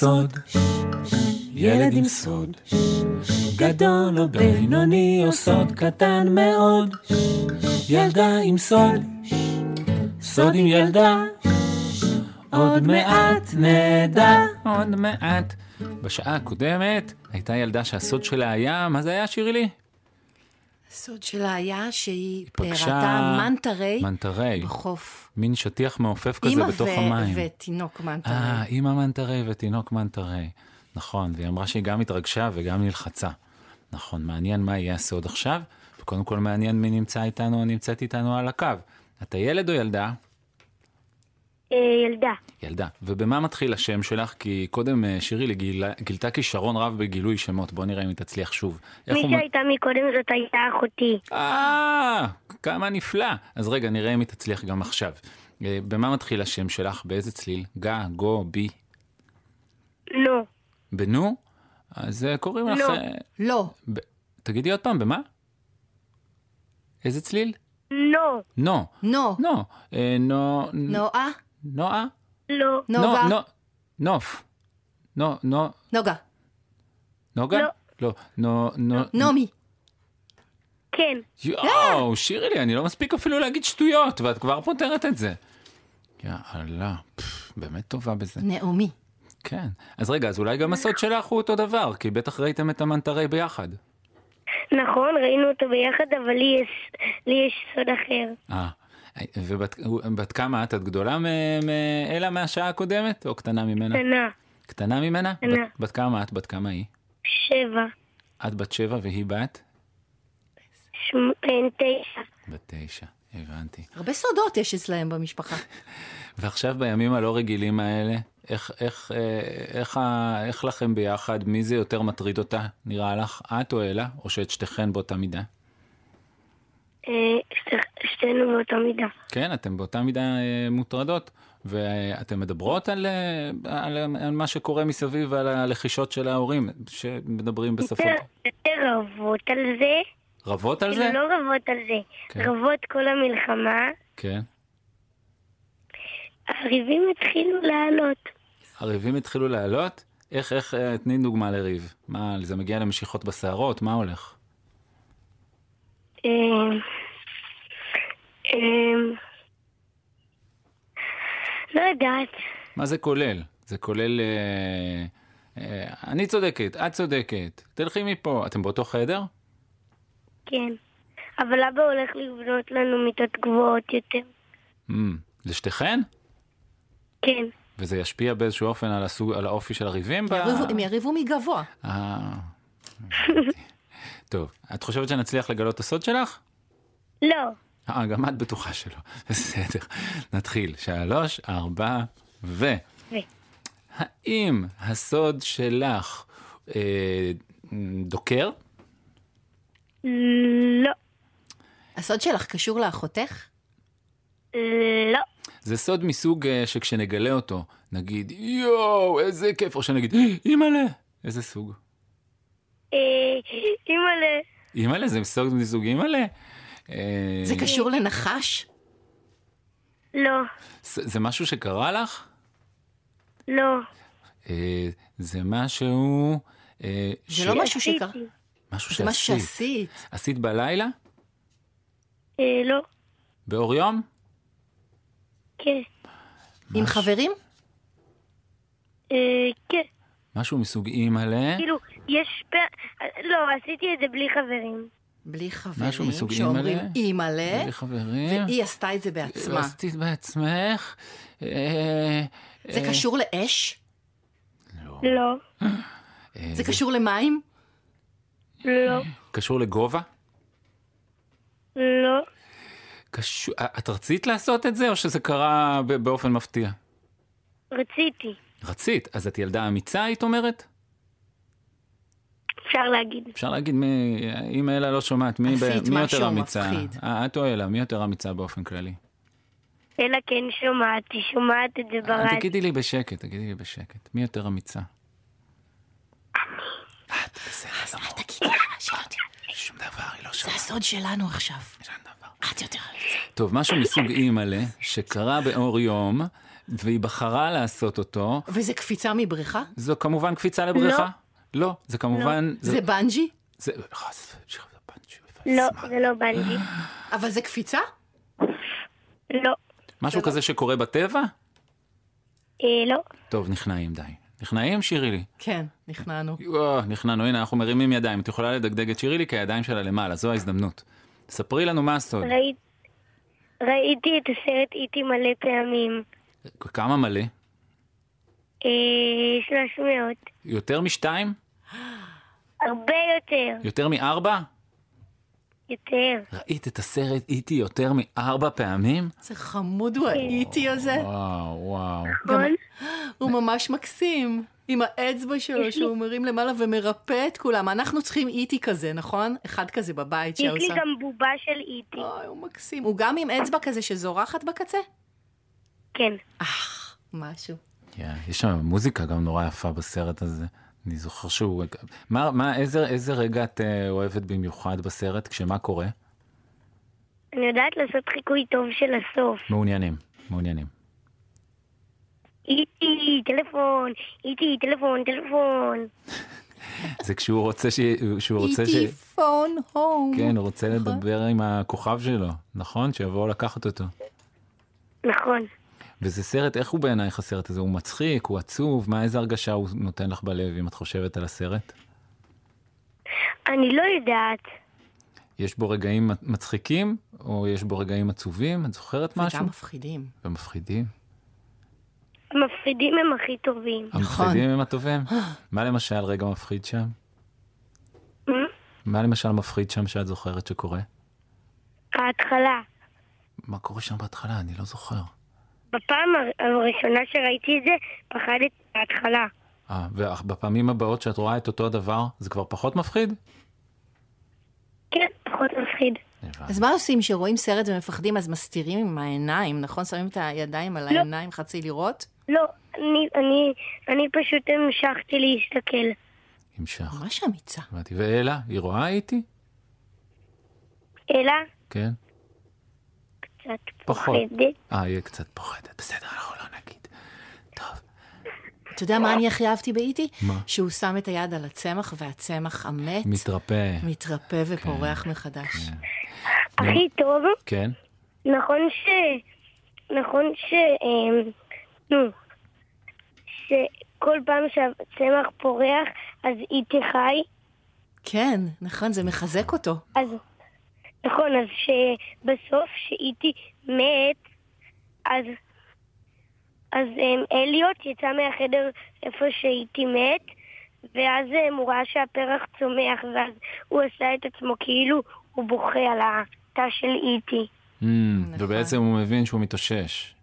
סוד, ילד עם סוד, גדול או בינוני או סוד קטן מאוד, ילדה עם סוד, סוד עם ילדה, עוד מעט נדע, עוד מעט. בשעה הקודמת הייתה ילדה שהסוד שלה היה, מה זה היה, שירי לי? הסוד שלה היה שהיא פגשה ראתה מנטרי מנטרי, בחוף. מין שטיח מעופף כזה אימא בתוך ו- המים. ותינוק מנטרי. אה, אימא מנטרי ותינוק מנטרי. נכון, והיא אמרה שהיא גם התרגשה וגם נלחצה. נכון, מעניין מה יהיה הסוד עכשיו, וקודם כל מעניין מי נמצא איתנו או נמצאת איתנו על הקו. אתה ילד או ילדה? ילדה. ילדה. ובמה מתחיל השם שלך? כי קודם אה, שירי לי גילה, גילתה כישרון רב בגילוי שמות. בוא נראה אם היא תצליח שוב. מי הוא שהייתה מקודם זאת הייתה אחותי. אה, כמה נפלא. אז רגע, נראה אם היא תצליח גם עכשיו. אה, במה מתחיל השם שלך? באיזה צליל? גה, גו, בי? נו. בנו? אז אה, קוראים לך... לא. אה, לא. ב... תגידי עוד פעם, במה? איזה צליל? נו. נו. נו. נו. אה, נו... נועה? נועה? לא. נוגה? נו, נו, נוף. נו, נו, נוגה. נוגה? לא. לא. נו, נו... נעמי. כן. יואו, שירי לי, אני לא מספיק אפילו להגיד שטויות, ואת כבר פותרת את זה. יאללה, באמת טובה בזה. נעמי. כן. אז רגע, אז אולי גם הסוד שלך הוא אותו דבר, כי בטח ראיתם את המנטרי ביחד. נכון, ראינו אותו ביחד, אבל לי יש, לי יש סוד אחר. אה, ובת בת כמה את? את גדולה מ- מאלה מהשעה הקודמת, או קטנה ממנה? קטנה. קטנה ממנה? קטנה. בת, בת כמה את? בת כמה היא? שבע. את בת שבע והיא בת? שמ... אה, תשע. בת תשע, הבנתי. הרבה סודות יש אצלהם במשפחה. ועכשיו בימים הלא רגילים האלה, איך, איך, אה, איך, איך לכם ביחד? מי זה יותר מטריד אותה, נראה לך? את או אלה? או שאת שתיכן באותה מידה? שת- שתינו באותה מידה. כן, אתן באותה מידה אה, מוטרדות, ואתן מדברות על, אה, על, על מה שקורה מסביב ועל הלחישות של ההורים, שמדברים בשפות. יותר רבות על זה. רבות על כאילו זה? לא רבות על זה. כן. רבות כל המלחמה. כן. הריבים התחילו לעלות. הריבים התחילו לעלות? איך, איך, אה, תני דוגמה לריב. מה, זה מגיע למשיכות בשערות? מה הולך? אה, לא יודעת. מה זה כולל? זה כולל... אה, אה, אני צודקת, את צודקת, תלכי מפה. אתם באותו חדר? כן. אבל אבא הולך לבנות לנו מיטות גבוהות יותר. Mm, לשתיכן? כן. וזה ישפיע באיזשהו אופן על, הסוג, על האופי של הריבים? ב- הם יריבו מגבוה. אה. טוב, את חושבת שנצליח לגלות את הסוד שלך? לא. אה, גם את בטוחה שלא. בסדר. נתחיל. שלוש, ארבע, ו... ו. האם הסוד שלך אה, דוקר? לא. הסוד שלך קשור לאחותך? לא. זה סוד מסוג אה, שכשנגלה אותו, נגיד, יואו, איזה כיף, או שנגיד, אימא'לה, איזה סוג? אה, אימא'לה. אימא'לה, זה סוד מסוג אימא'לה? אה, זה קשור לנחש? לא. זה משהו שקרה לך? לא. אה, זה משהו... אה, זה לא משהו שקרה. משהו זה משהו שעשית. שעשית. עשית בלילה? לא. באור יום? כן. עם חברים? כן. משהו מסוג אימא'לה? כאילו, יש פ... לא, עשיתי את זה בלי חברים. בלי חברים, משהו מסוג שאומרים אימא'לה? אימא'לה, בלי חברים? והיא עשתה את זה בעצמה. עשית בעצמך? אה, זה אה, קשור לאש? לא. אה, זה קשור למים? לא. קשור לגובה? לא. קשור... את רצית לעשות את זה, או שזה קרה באופן מפתיע? רציתי. רצית, אז את ילדה אמיצה, היית אומרת? אפשר להגיד. אפשר להגיד, מי, אם אלה לא שומעת, מי, ב- מי יותר אמיצה? אה, את או אלה, מי יותר אמיצה באופן כללי? אלא כן שומעת, היא שומעת את זה אה, ברדיו. תגידי לי בשקט, תגידי לי בשקט. מי יותר אמיצה? את בסדר גמור. שום דבר, היא לא זה שומעת. הסוד שלנו עכשיו. את יותר טוב, משהו מסוג אימא'לה, שקרה באור יום, והיא בחרה לעשות אותו. וזה קפיצה מבריכה? זו כמובן קפיצה לבריכה? לא, זה כמובן... זה בנג'י? זה... לא, זה לא בנג'י. אבל זה קפיצה? לא. משהו כזה שקורה בטבע? אה, לא. טוב, נכנעים, די. נכנעים, שירי לי. כן, נכנענו. או, נכנענו, הנה, אנחנו מרימים ידיים. את יכולה לדגדג את שירי לי כי הידיים שלה למעלה, זו ההזדמנות. ספרי לנו מה הסוד. ראית- ראיתי את הסרט איטי מלא פעמים. כמה מלא? אה, 300. יותר משתיים? הרבה יותר. יותר מארבע? יותר. ראית את הסרט איטי יותר מארבע פעמים? זה חמוד הוא האיטי הזה. וואו, וואו. גם- הוא ממש מקסים. עם האצבע שלו שהוא מרים למעלה ומרפא את כולם. אנחנו צריכים איטי כזה, נכון? אחד כזה בבית יש לי שעושה... גם בובה של איטי. אוי, הוא מקסים. הוא גם עם אצבע כזה שזורחת בקצה? כן. משהו. Yeah, יש שם מוזיקה גם נורא יפה בסרט הזה. אני זוכר שהוא... מה, מה, איזה, איזה רגע את אה, אוהבת במיוחד בסרט? כשמה קורה? אני יודעת לעשות חיקוי טוב של הסוף. מעוניינים, מעוניינים. איטי, טלפון, איטי, טלפון, טלפון. זה כשהוא רוצה ש... שהוא רוצה ש... איטי פון הום. כן, הוא רוצה לדבר עם הכוכב שלו, נכון? שיבואו לקחת אותו. נכון. וזה סרט, איך הוא בעינייך הסרט הזה? הוא מצחיק, הוא עצוב? מה, איזה הרגשה הוא נותן לך בלב אם את חושבת על הסרט? אני לא יודעת. יש בו רגעים מצחיקים, או יש בו רגעים עצובים? את זוכרת משהו? וגם מפחידים. ומפחידים? המפחידים הם הכי טובים. המפחידים הם הטובים? מה למשל רגע מפחיד שם? מה למשל מפחיד שם שאת זוכרת שקורה? ההתחלה. מה קורה שם בהתחלה? אני לא זוכר. בפעם הר- הראשונה שראיתי את זה, פחדתי בהתחלה. אה, ובפעמים הבאות שאת רואה את אותו הדבר, זה כבר פחות מפחיד? כן, פחות מפחיד. אז מה עושים כשרואים סרט ומפחדים אז מסתירים עם העיניים, נכון? שמים את הידיים על העיניים חצי לראות? לא, אני, אני, אני פשוט המשכתי להסתכל. המשך. ממש אמיצה. הבנתי. ואלה, היא רואה איתי? אלא כן. קצת. פוחדת. אה, היא קצת פוחדת. בסדר, אנחנו לא נגיד. אתה יודע מה אני הכי אהבתי באיטי? מה? שהוא שם את היד על הצמח והצמח המת מתרפא. מתרפא ופורח מחדש. הכי טוב, כן? נכון ש... נכון ש... אמ, נו, שכל פעם שהצמח פורח, אז איתי חי. כן, נכון, זה מחזק אותו. אז, נכון, אז שבסוף שאיתי מת, אז, אז um, אליוט יצא מהחדר איפה שאיתי מת, ואז um, הוא ראה שהפרח צומח, ואז הוא עשה את עצמו כאילו הוא בוכה על התא של איתי. Mm, ובעצם הוא מבין שהוא מתאושש.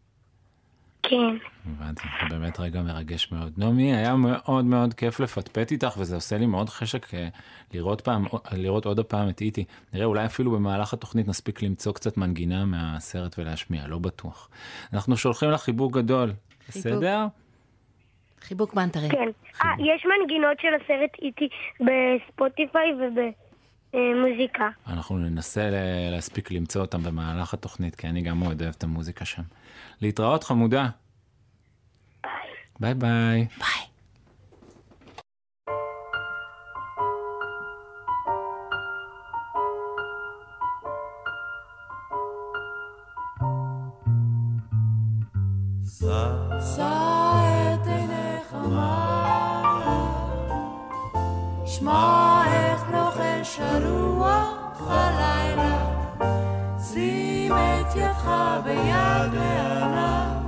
כן. הבנתי, זה באמת רגע מרגש מאוד. נעמי, היה מאוד מאוד כיף לפטפט איתך, וזה עושה לי מאוד חשק אה, לראות, פעם, לראות עוד הפעם את איטי. נראה, אולי אפילו במהלך התוכנית נספיק למצוא קצת מנגינה מהסרט ולהשמיע, לא בטוח. אנחנו שולחים לך חיבוק גדול, בסדר? חיבוק מנטרי. כן. אה, יש מנגינות של הסרט איתי בספוטיפיי ובמוזיקה. אנחנו ננסה להספיק למצוא אותם במהלך התוכנית, כי אני גם מאוד אוהב את המוזיקה שם. להתראות חמודה. ביי ביי. ביי. את ידך ביד רענה,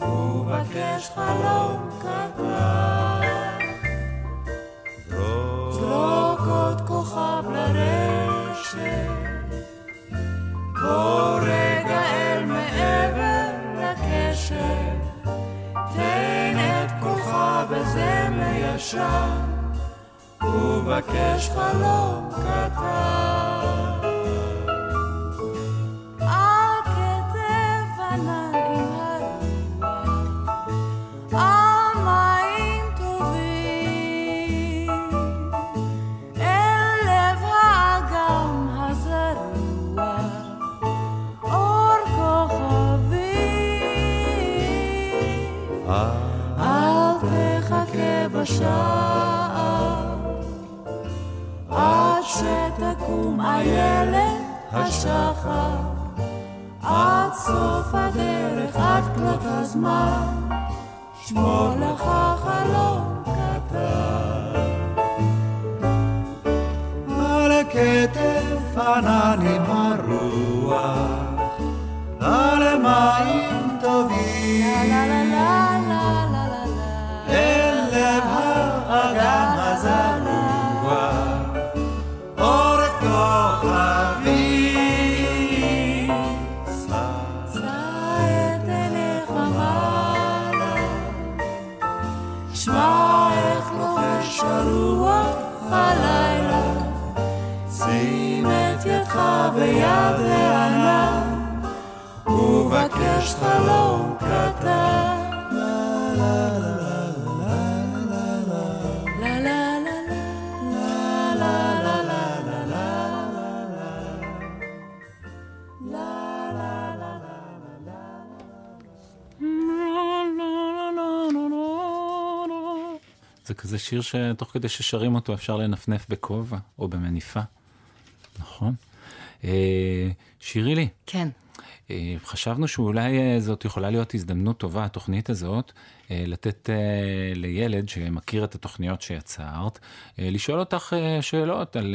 ובקש חלום קטן. זרוק עוד כוכב לרשת, כל רגע אל מעבר לקשר, תן את כוכב הזמר ישר, ובקש חלום קטן. שיר שתוך כדי ששרים אותו אפשר לנפנף בכובע או במניפה, נכון? אה, שירי לי. כן. אה, חשבנו שאולי אה, זאת יכולה להיות הזדמנות טובה, התוכנית הזאת, לתת לילד שמכיר את התוכניות שיצרת, לשאול אותך שאלות על,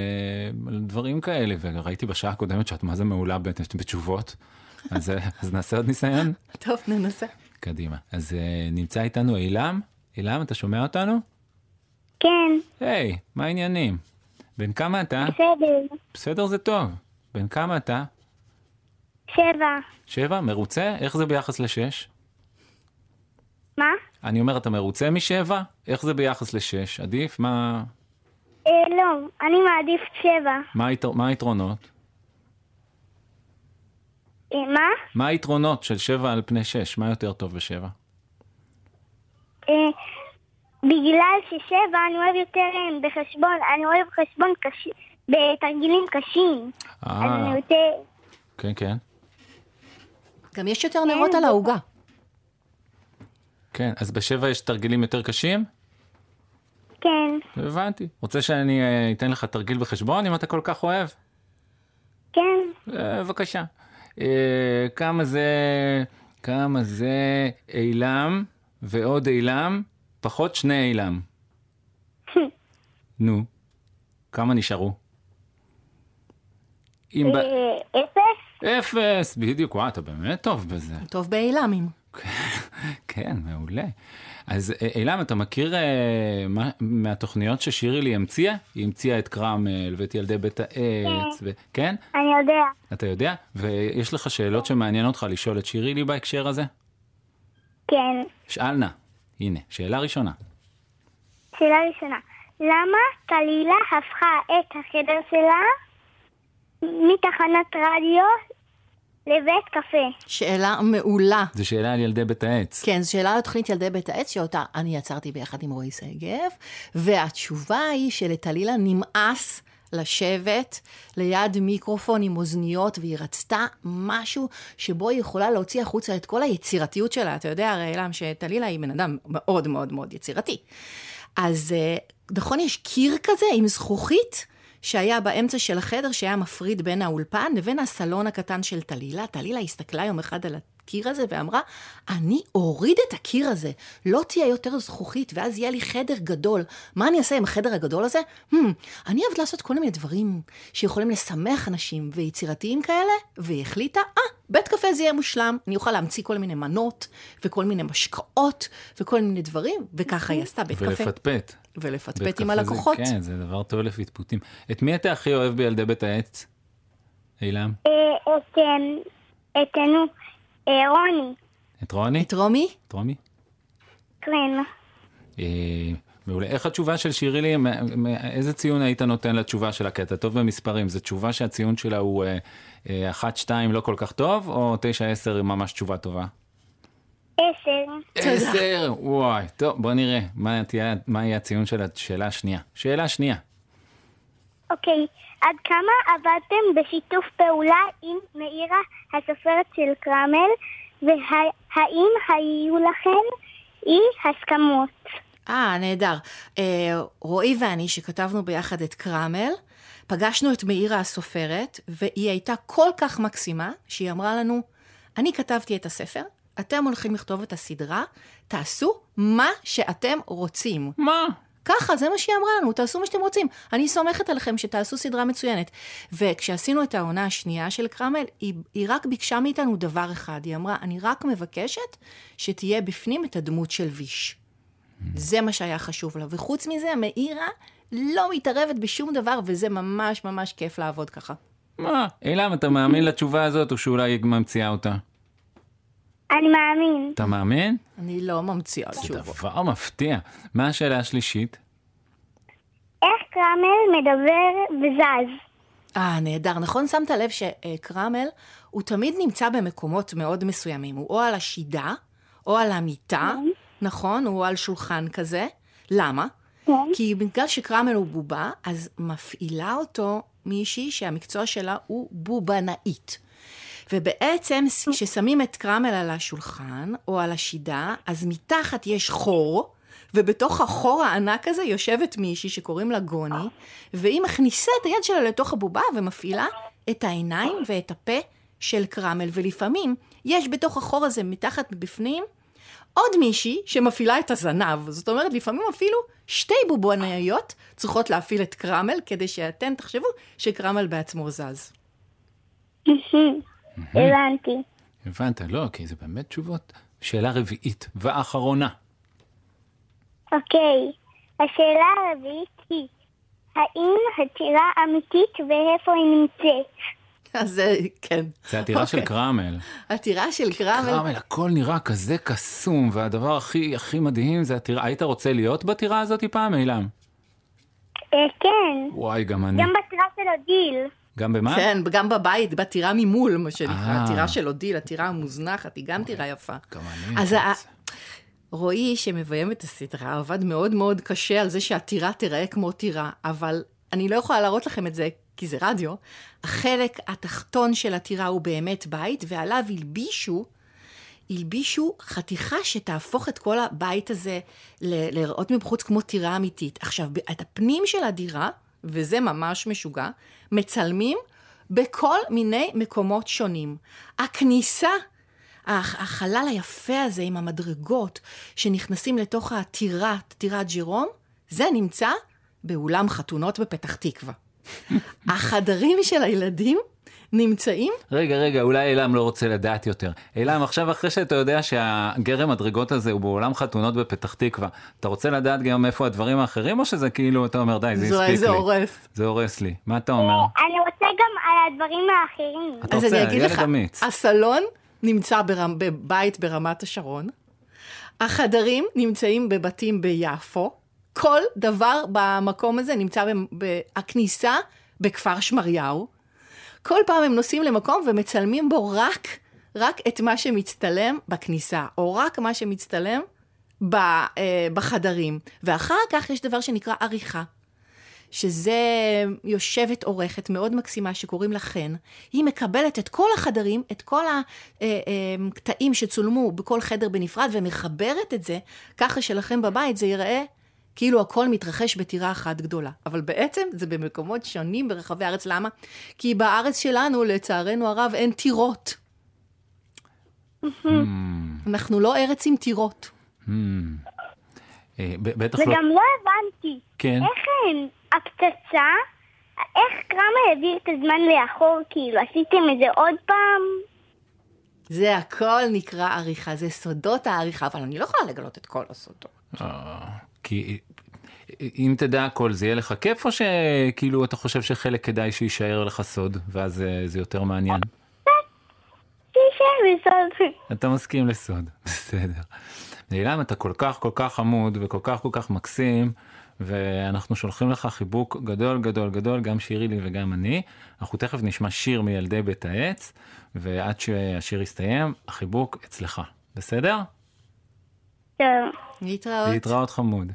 על דברים כאלה, וראיתי בשעה הקודמת שאת מה זה מעולה בת- בתשובות, אז, אז נעשה עוד ניסיון? טוב, ננסה. קדימה. אז נמצא איתנו אילם. אילם, אתה שומע אותנו? כן, היי, מה העניינים? בן כמה אתה? בסדר. בסדר זה טוב. בן כמה אתה? שבע. שבע? מרוצה? איך זה ביחס לשש? מה? אני אומר, אתה מרוצה משבע? איך זה ביחס לשש? עדיף? מה, אה, לא, אני מעדיף שבע. מה, היתר... מה היתרונות? אה, מה? מה היתרונות של שבע על פני שש? מה יותר טוב בשבע? אה, בגלל ששבע אני אוהב יותר אה, בחשבון, אני אוהב חשבון קשה, בתרגילים קשים. אז אה, אני יותר... כן, כן. גם יש יותר נרות על העוגה. כן, אז בשבע יש תרגילים יותר קשים? כן, הבנתי. רוצה שאני אה, אתן לך תרגיל בחשבון אם אתה כל כך אוהב? כן, אה, בבקשה. אה, כמה זה, כמה זה אילם ועוד אילם פחות שני אילם. נו, כמה נשארו? אם ב... אה, אפס? אפס, בדיוק, וואי, אתה באמת טוב בזה. טוב באילמים. כן, מעולה. אז אה, אילם, אתה מכיר אה, מה, מהתוכניות ששירי לי המציאה? היא המציאה את קרמל ואת ילדי בית העץ, ו... כן? אני יודע. אתה יודע? ויש לך שאלות שמעניין אותך לשאול את שירי לי בהקשר הזה? כן. שאל נא. הנה, שאלה ראשונה. שאלה ראשונה, למה טלילה הפכה את החדר שלה מתחנת רדיו לבית קפה? שאלה מעולה. זו שאלה על ילדי בית העץ. כן, זו שאלה על תוכנית ילדי בית העץ, שאותה אני יצרתי ביחד עם רועי שגב, והתשובה היא שלטלילה נמאס לשבת ליד מיקרופון עם אוזניות, והיא רצתה משהו שבו היא יכולה להוציא החוצה את כל היצירתיות שלה. אתה יודע הרי, אילם, שטלילה היא בן אדם מאוד מאוד מאוד יצירתי. אז אה, נכון, יש קיר כזה עם זכוכית. שהיה באמצע של החדר, שהיה מפריד בין האולפן לבין הסלון הקטן של טלילה. טלילה הסתכלה יום אחד על הקיר הזה ואמרה, אני אוריד את הקיר הזה, לא תהיה יותר זכוכית, ואז יהיה לי חדר גדול. מה אני אעשה עם החדר הגדול הזה? Hmm, אני אוהבת לעשות כל מיני דברים שיכולים לשמח אנשים ויצירתיים כאלה, והיא החליטה, אה, בית קפה זה יהיה מושלם, אני אוכל להמציא כל מיני מנות, וכל מיני משקאות, וכל מיני דברים, וככה היא עשתה בית קפה. ולפטפט. ולפטפט עם זה- הלקוחות. כן, זה דבר טוב לפטפוטים. את מי אתה הכי אוהב בילדי בית העץ? אילם? אה, את, אה, את, רוני, את רוני? את רומי? את רומי? כן. אה, מעולה. איך התשובה של שירי לי? איזה ציון היית נותן לתשובה שלה? כי אתה טוב במספרים. זו תשובה שהציון שלה הוא 1-2 לא כל כך טוב, או 9-10 ממש תשובה טובה? עשר. עשר! וואי, טוב, בוא נראה מה תהיה- מה יהיה הציון של השאלה השנייה. שאלה שנייה. אוקיי, עד כמה עבדתם בשיתוף פעולה עם מאירה הסופרת של קרמל, והאם היו לכם אי הסכמות? אה, נהדר. אה, רועי ואני, שכתבנו ביחד את קרמל, פגשנו את מאירה הסופרת, והיא הייתה כל כך מקסימה, שהיא אמרה לנו, אני כתבתי את הספר, אתם הולכים לכתוב את הסדרה, תעשו מה שאתם רוצים. מה? ככה, זה מה שהיא אמרה לנו, תעשו מה שאתם רוצים. אני סומכת עליכם שתעשו סדרה מצוינת. וכשעשינו את העונה השנייה של קרמל, היא, היא רק ביקשה מאיתנו דבר אחד. היא אמרה, אני רק מבקשת שתהיה בפנים את הדמות של ויש. זה מה שהיה חשוב לה. וחוץ מזה, מאירה לא מתערבת בשום דבר, וזה ממש ממש כיף לעבוד ככה. מה? אילם, אתה מאמין לתשובה הזאת, או שאולי היא ממציאה אותה? אני מאמין. אתה מאמין? אני לא ממציאה זה תשובות. דבר מפתיע. מה השאלה השלישית? איך קרמל מדבר וזז? אה, נהדר. נכון, שמת לב שקרמל, הוא תמיד נמצא במקומות מאוד מסוימים. הוא או על השידה, או על המיטה, נכון? הוא על שולחן כזה. למה? כי בגלל שקרמל הוא בובה, אז מפעילה אותו מישהי שהמקצוע שלה הוא בובנאית. ובעצם כששמים את קרמל על השולחן או על השידה, אז מתחת יש חור, ובתוך החור הענק הזה יושבת מישהי שקוראים לה גוני, והיא מכניסה את היד שלה לתוך הבובה ומפעילה את העיניים ואת הפה של קרמל, ולפעמים יש בתוך החור הזה מתחת בפנים עוד מישהי שמפעילה את הזנב. זאת אומרת, לפעמים אפילו שתי בובונאיות צריכות להפעיל את קרמל, כדי שאתן תחשבו שקרמל בעצמו זז. הבנתי. הבנת, לא, כי זה באמת תשובות. שאלה רביעית ואחרונה. אוקיי, השאלה הרביעית היא, האם הטירה אמיתית ואיפה היא נמצאת? אז זה, כן. זה הטירה של אוקיי. קרמל. הטירה של קרמל. קרמל, הכל נראה כזה קסום, והדבר הכי הכי מדהים זה הטירה. היית רוצה להיות בטירה הזאת פעם, אילם? אה, כן, וואי, גם אני. גם בטירה של אודיל. גם במה? כן, גם בבית, בטירה ממול, מה שנקרא, אה. הטירה של אודיל, הטירה המוזנחת, היא גם טירה יפה. גם אני. אז רועי, שמביים את הסדרה, עבד מאוד מאוד קשה על זה שהטירה תיראה כמו טירה, אבל אני לא יכולה להראות לכם את זה, כי זה רדיו. החלק התחתון של הטירה הוא באמת בית, ועליו הלבישו, הלבישו חתיכה שתהפוך את כל הבית הזה ל- להיראות מבחוץ כמו טירה אמיתית. עכשיו, את הפנים של הדירה, וזה ממש משוגע, מצלמים בכל מיני מקומות שונים. הכניסה הח- החלל היפה הזה עם המדרגות שנכנסים לתוך הטירה, טירת ג'ירום, זה נמצא באולם חתונות בפתח תקווה. החדרים של הילדים נמצאים רגע, רגע, אולי אילם לא רוצה לדעת יותר. אילם, עכשיו אחרי שאתה יודע שהגרם מדרגות הזה הוא בעולם חתונות בפתח תקווה, אתה רוצה לדעת גם איפה הדברים האחרים, או שזה כאילו, אתה אומר, די, זה זה- הספיק לי. זה הורס. זה הורס לי. מה אתה אומר? אני רוצה גם על הדברים האחרים. אתה אז רוצה, אני אגיד ילד לך, אמיץ. הסלון נמצא בבית ברמת השרון, החדרים נמצאים בבתים ביפו, כל דבר במקום הזה נמצא, הכניסה בכפר שמריהו. כל פעם הם נוסעים למקום ומצלמים בו רק, רק את מה שמצטלם בכניסה, או רק מה שמצטלם ב, אה, בחדרים. ואחר כך יש דבר שנקרא עריכה. שזה יושבת עורכת מאוד מקסימה שקוראים לה חן, היא מקבלת את כל החדרים, את כל הקטעים שצולמו בכל חדר בנפרד ומחברת את זה, ככה שלכם בבית זה ייראה כאילו הכל מתרחש בטירה אחת גדולה. אבל בעצם זה במקומות שונים ברחבי הארץ. למה? כי בארץ שלנו, לצערנו הרב, אין טירות. אנחנו לא ארץ עם טירות. Hmm. אה, בטח לא... וגם לא הבנתי, כן. איך אין הפצצה, איך כמה העביר את הזמן לאחור, כאילו, עשיתם את זה עוד פעם? זה הכל נקרא עריכה, זה סודות העריכה, אבל אני לא יכולה לגלות את כל הסודות. כי אם תדע הכל זה יהיה לך כיף או שכאילו אתה חושב שחלק כדאי שיישאר לך סוד ואז זה יותר מעניין? אתה מסכים לסוד, בסדר. אילם אתה כל כך כל כך חמוד וכל כך כל כך מקסים ואנחנו שולחים לך חיבוק גדול גדול גדול גם שירי לי וגם אני. אנחנו תכף נשמע שיר מילדי בית העץ ועד שהשיר יסתיים החיבוק אצלך, בסדר? טוב. להתראות. להתראות חמוד.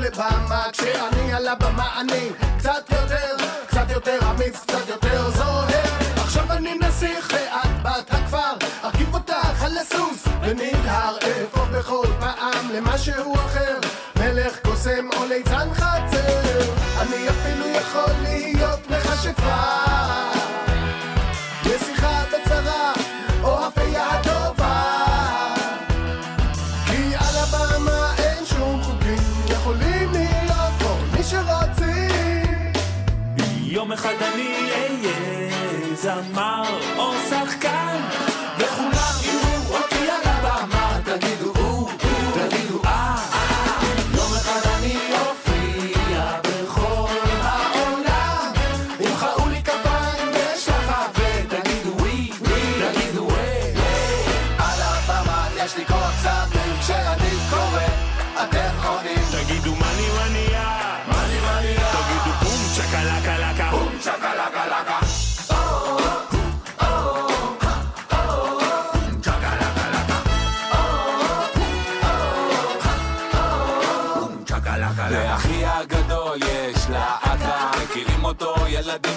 לבמה כשאני על הבמה אני קצת יותר, קצת יותר אמיץ, קצת יותר זוהר עכשיו אני נסיך ואת בת הכפר הסוס ונלהר אהפוך בכל פעם למשהו אחר. מלך קוסם או ליצן חצר. אני אפילו יכול להיות מכשפה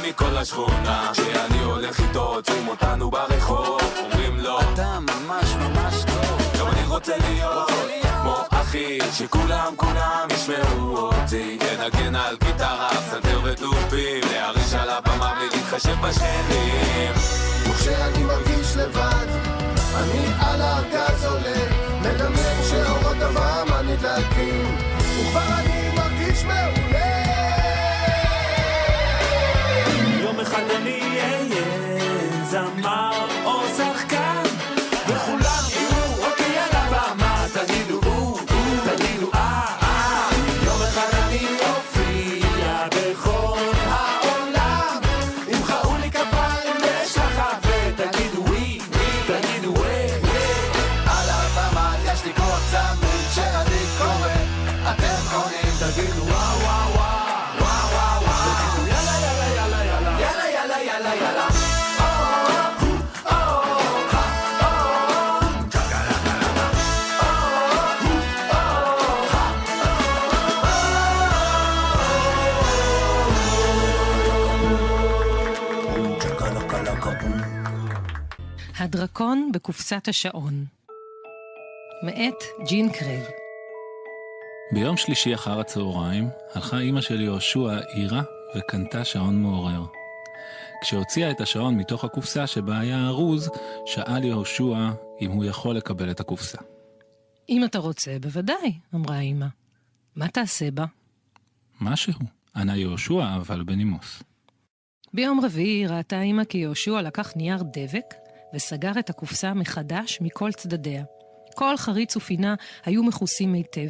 מכל השכונה כשאני הולך איתו עוצרים אותנו ברחוב אומרים לו אתה ממש ממש טוב. גם אני רוצה להיות כמו אחי שכולם כולם ישמעו אותי. לנגן על גיטרה, פסנתר ותופים להרעיש על הבמה ולהתחשב בשכנים. וכשאני מרגיש לבד אני על הארגז עולה מדמיין שאורות הבמה נדלקים וכבר אני יום אחד אני אהיה זמר או שחקן הדרקון בקופסת השעון. מאת ג'ין קרייג. ביום שלישי אחר הצהריים הלכה אימא של יהושע עירה וקנתה שעון מעורר. כשהוציאה את השעון מתוך הקופסה שבה היה ארוז, שאל יהושע אם הוא יכול לקבל את הקופסה. אם אתה רוצה, בוודאי, אמרה אמא. מה תעשה בה? משהו, ענה יהושע אבל בנימוס. ביום רביעי ראתה אמא כי יהושע לקח נייר דבק וסגר את הקופסה מחדש מכל צדדיה. כל חריץ ופינה היו מכוסים היטב.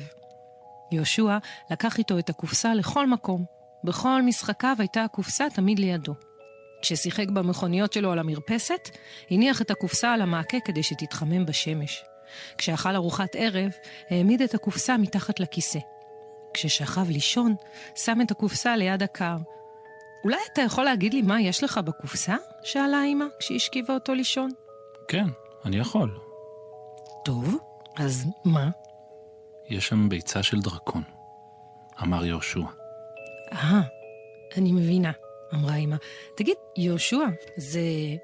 יהושע לקח איתו את הקופסה לכל מקום. בכל משחקיו הייתה הקופסה תמיד לידו. כששיחק במכוניות שלו על המרפסת, הניח את הקופסה על המעקה כדי שתתחמם בשמש. כשאכל ארוחת ערב, העמיד את הקופסה מתחת לכיסא. כששכב לישון, שם את הקופסה ליד הקר. אולי אתה יכול להגיד לי מה יש לך בקופסה? שאלה אמא כשהשכיבה אותו לישון. כן, אני יכול. טוב, אז מה? יש שם ביצה של דרקון, אמר יהושע. אה, אני מבינה, אמרה אמא. תגיד, יהושע, זה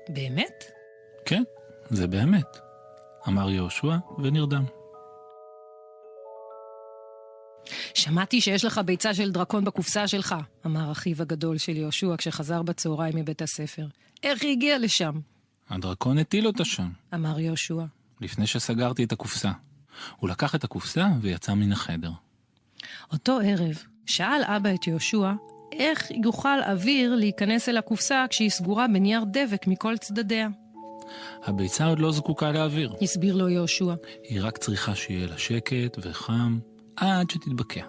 באמת? כן, זה באמת, אמר יהושע ונרדם. שמעתי שיש לך ביצה של דרקון בקופסה שלך, אמר אחיו הגדול של יהושע כשחזר בצהריים מבית הספר. איך היא הגיעה לשם? הדרקון הטיל אותה שם, אמר יהושע. לפני שסגרתי את הקופסה. הוא לקח את הקופסה ויצא מן החדר. אותו ערב שאל אבא את יהושע איך יוכל אוויר להיכנס אל הקופסה כשהיא סגורה בנייר דבק מכל צדדיה. הביצה עוד לא זקוקה לאוויר. הסביר לו יהושע. היא רק צריכה שיהיה לה שקט וחם עד שתתבקע.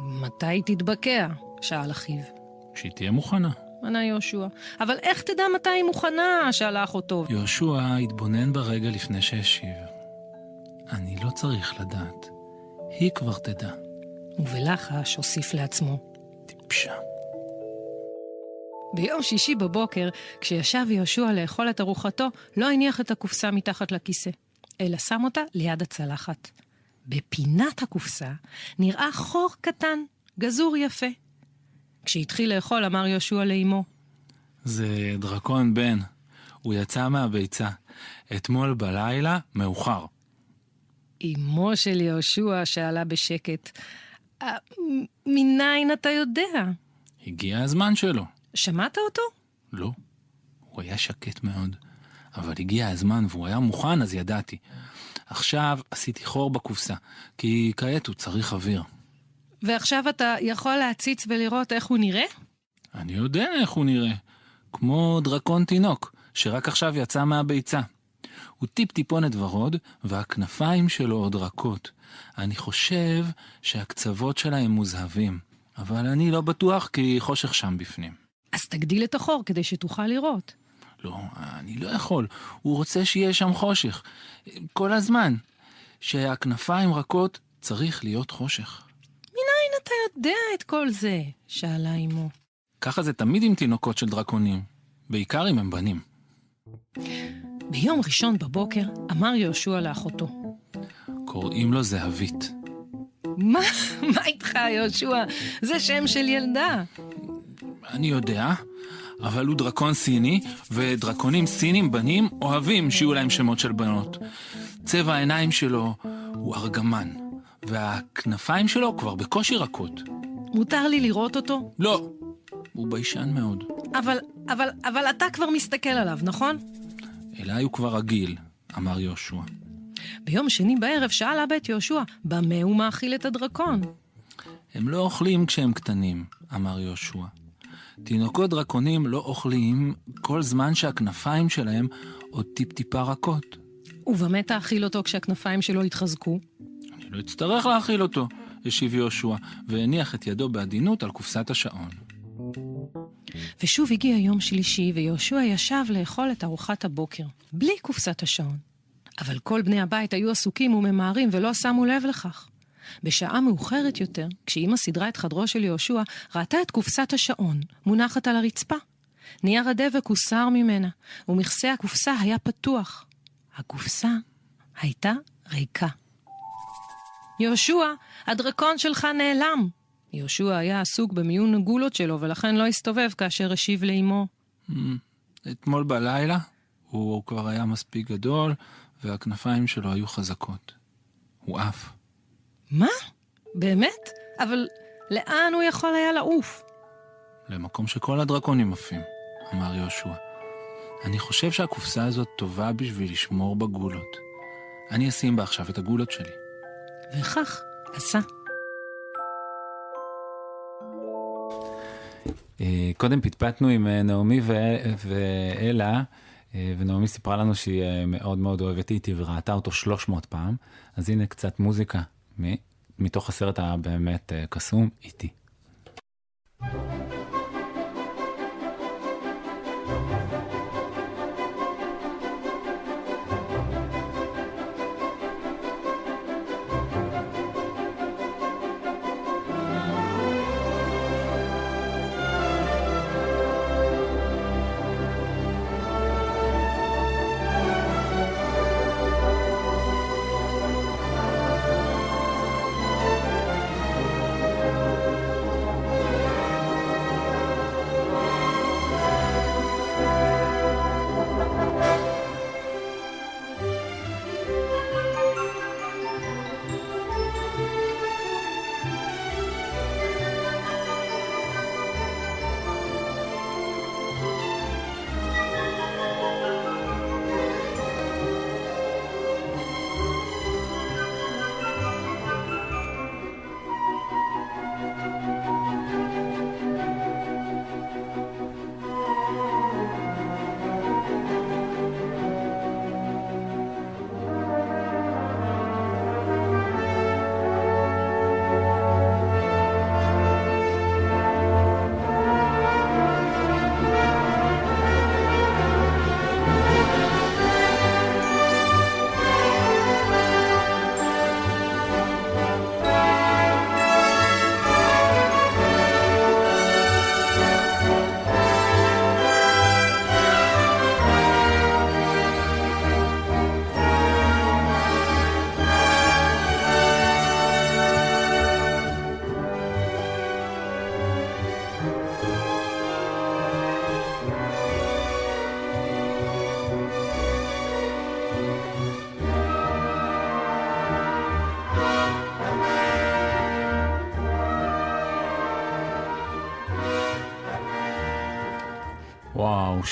מתי תתבקע? שאל אחיו. שהיא תהיה מוכנה. ענה יהושע. אבל איך תדע מתי היא מוכנה? שאל אחותו. יהושע התבונן ברגע לפני שהשיב. אני לא צריך לדעת. היא כבר תדע. ובלחש הוסיף לעצמו. טיפשה. ביום שישי בבוקר, כשישב יהושע לאכול את ארוחתו, לא הניח את הקופסה מתחת לכיסא, אלא שם אותה ליד הצלחת. בפינת הקופסה נראה חור קטן, גזור יפה. כשהתחיל לאכול אמר יהושע לאמו, זה דרקון בן. הוא יצא מהביצה. אתמול בלילה, מאוחר. אמו של יהושע שאלה בשקט, "אה, מניין אתה יודע? הגיע הזמן שלו. שמעת אותו? לא. הוא היה שקט מאוד. אבל הגיע הזמן והוא היה מוכן, אז ידעתי. עכשיו עשיתי חור בקופסה, כי כעת הוא צריך אוויר. ועכשיו אתה יכול להציץ ולראות איך הוא נראה? אני יודע איך הוא נראה. כמו דרקון תינוק, שרק עכשיו יצא מהביצה. הוא טיפ-טיפונת ורוד, והכנפיים שלו עוד רכות. אני חושב שהקצוות שלהם מוזהבים, אבל אני לא בטוח כי חושך שם בפנים. אז תגדיל את החור כדי שתוכל לראות. לא, אני לא יכול. הוא רוצה שיהיה שם חושך. כל הזמן. שהכנפיים רכות, צריך להיות חושך. מניין אתה יודע את כל זה? שאלה אמו. ככה זה תמיד עם תינוקות של דרקונים. בעיקר אם הם בנים. ביום ראשון בבוקר אמר יהושע לאחותו. קוראים לו זהבית. מה? מה איתך, יהושע? זה שם של ילדה. אני יודע, אבל הוא דרקון סיני, ודרקונים סינים בנים אוהבים שיהיו להם שמות של בנות. צבע העיניים שלו הוא ארגמן, והכנפיים שלו כבר בקושי רכות. מותר לי לראות אותו? לא, הוא ביישן מאוד. אבל, אבל, אבל אתה כבר מסתכל עליו, נכון? אליי הוא כבר רגיל, אמר יהושע. ביום שני בערב שאל אבא את יהושע, במה הוא מאכיל את הדרקון? הם לא אוכלים כשהם קטנים, אמר יהושע. תינוקות דרקונים לא אוכלים כל זמן שהכנפיים שלהם עוד טיפ-טיפה רכות. ובמה תאכיל אותו כשהכנפיים שלו יתחזקו? אני לא אצטרך להאכיל אותו, השיב יהושע, והניח את ידו בעדינות על קופסת השעון. ושוב הגיע יום שלישי, ויהושע ישב לאכול את ארוחת הבוקר, בלי קופסת השעון. אבל כל בני הבית היו עסוקים וממהרים ולא שמו לב לכך. בשעה מאוחרת יותר, כשאימא סידרה את חדרו של יהושע, ראתה את קופסת השעון, מונחת על הרצפה. נייר הדבק הוסר ממנה, ומכסה הקופסה היה פתוח. הקופסה הייתה ריקה. יהושע, הדרקון שלך נעלם. יהושע היה עסוק במיון הגולות שלו, ולכן לא הסתובב כאשר השיב לאמו. "מ, אתמול בלילה הוא כבר היה מספיק גדול, והכנפיים שלו היו חזקות. הוא עף. מה? באמת? אבל לאן הוא יכול היה לעוף? למקום שכל הדרקונים עפים, אמר יהושע. אני חושב שהקופסה הזאת טובה בשביל לשמור בגולות. אני אשים בה עכשיו את הגולות שלי. וכך עשה. אה, קודם פטפטנו עם אה, נעמי ו- ואלה, אה, ונעמי סיפרה לנו שהיא מאוד מאוד אוהבת איטי וראתה אותו 300 פעם, אז הנה קצת מוזיקה מתוך הסרט הבאמת אה, קסום, איטי.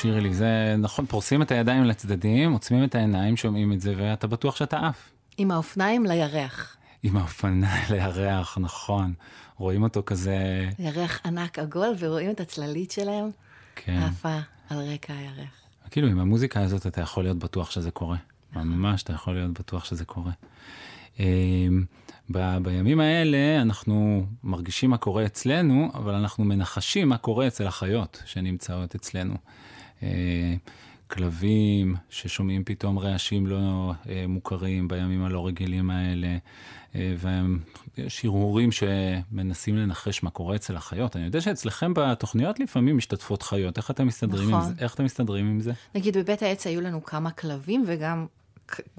שירלי, זה נכון, פורסים את הידיים לצדדים, עוצמים את העיניים, שומעים את זה, ואתה בטוח שאתה עף. עם האופניים לירח. עם האופניים לירח, נכון. רואים אותו כזה, ירח ענק עגול, ורואים את הצללית שלהם כן. עפה על רקע הירח. כאילו, עם המוזיקה הזאת אתה יכול להיות בטוח שזה קורה. ממש, אתה יכול להיות בטוח שזה קורה. אמ, ב- בימים האלה אנחנו מרגישים מה קורה אצלנו, אבל אנחנו מנחשים מה קורה אצל החיות שנמצאות אצלנו. אה, כלבים ששומעים פתאום רעשים לא אה, מוכרים בימים הלא רגילים האלה, אה, ויש הרהורים שמנסים לנחש מה קורה אצל החיות. אני יודע שאצלכם בתוכניות לפעמים משתתפות חיות, איך אתם מסתדרים עם נכון. זה? איך אתם מסתדרים עם זה? נגיד בבית העץ היו לנו כמה כלבים וגם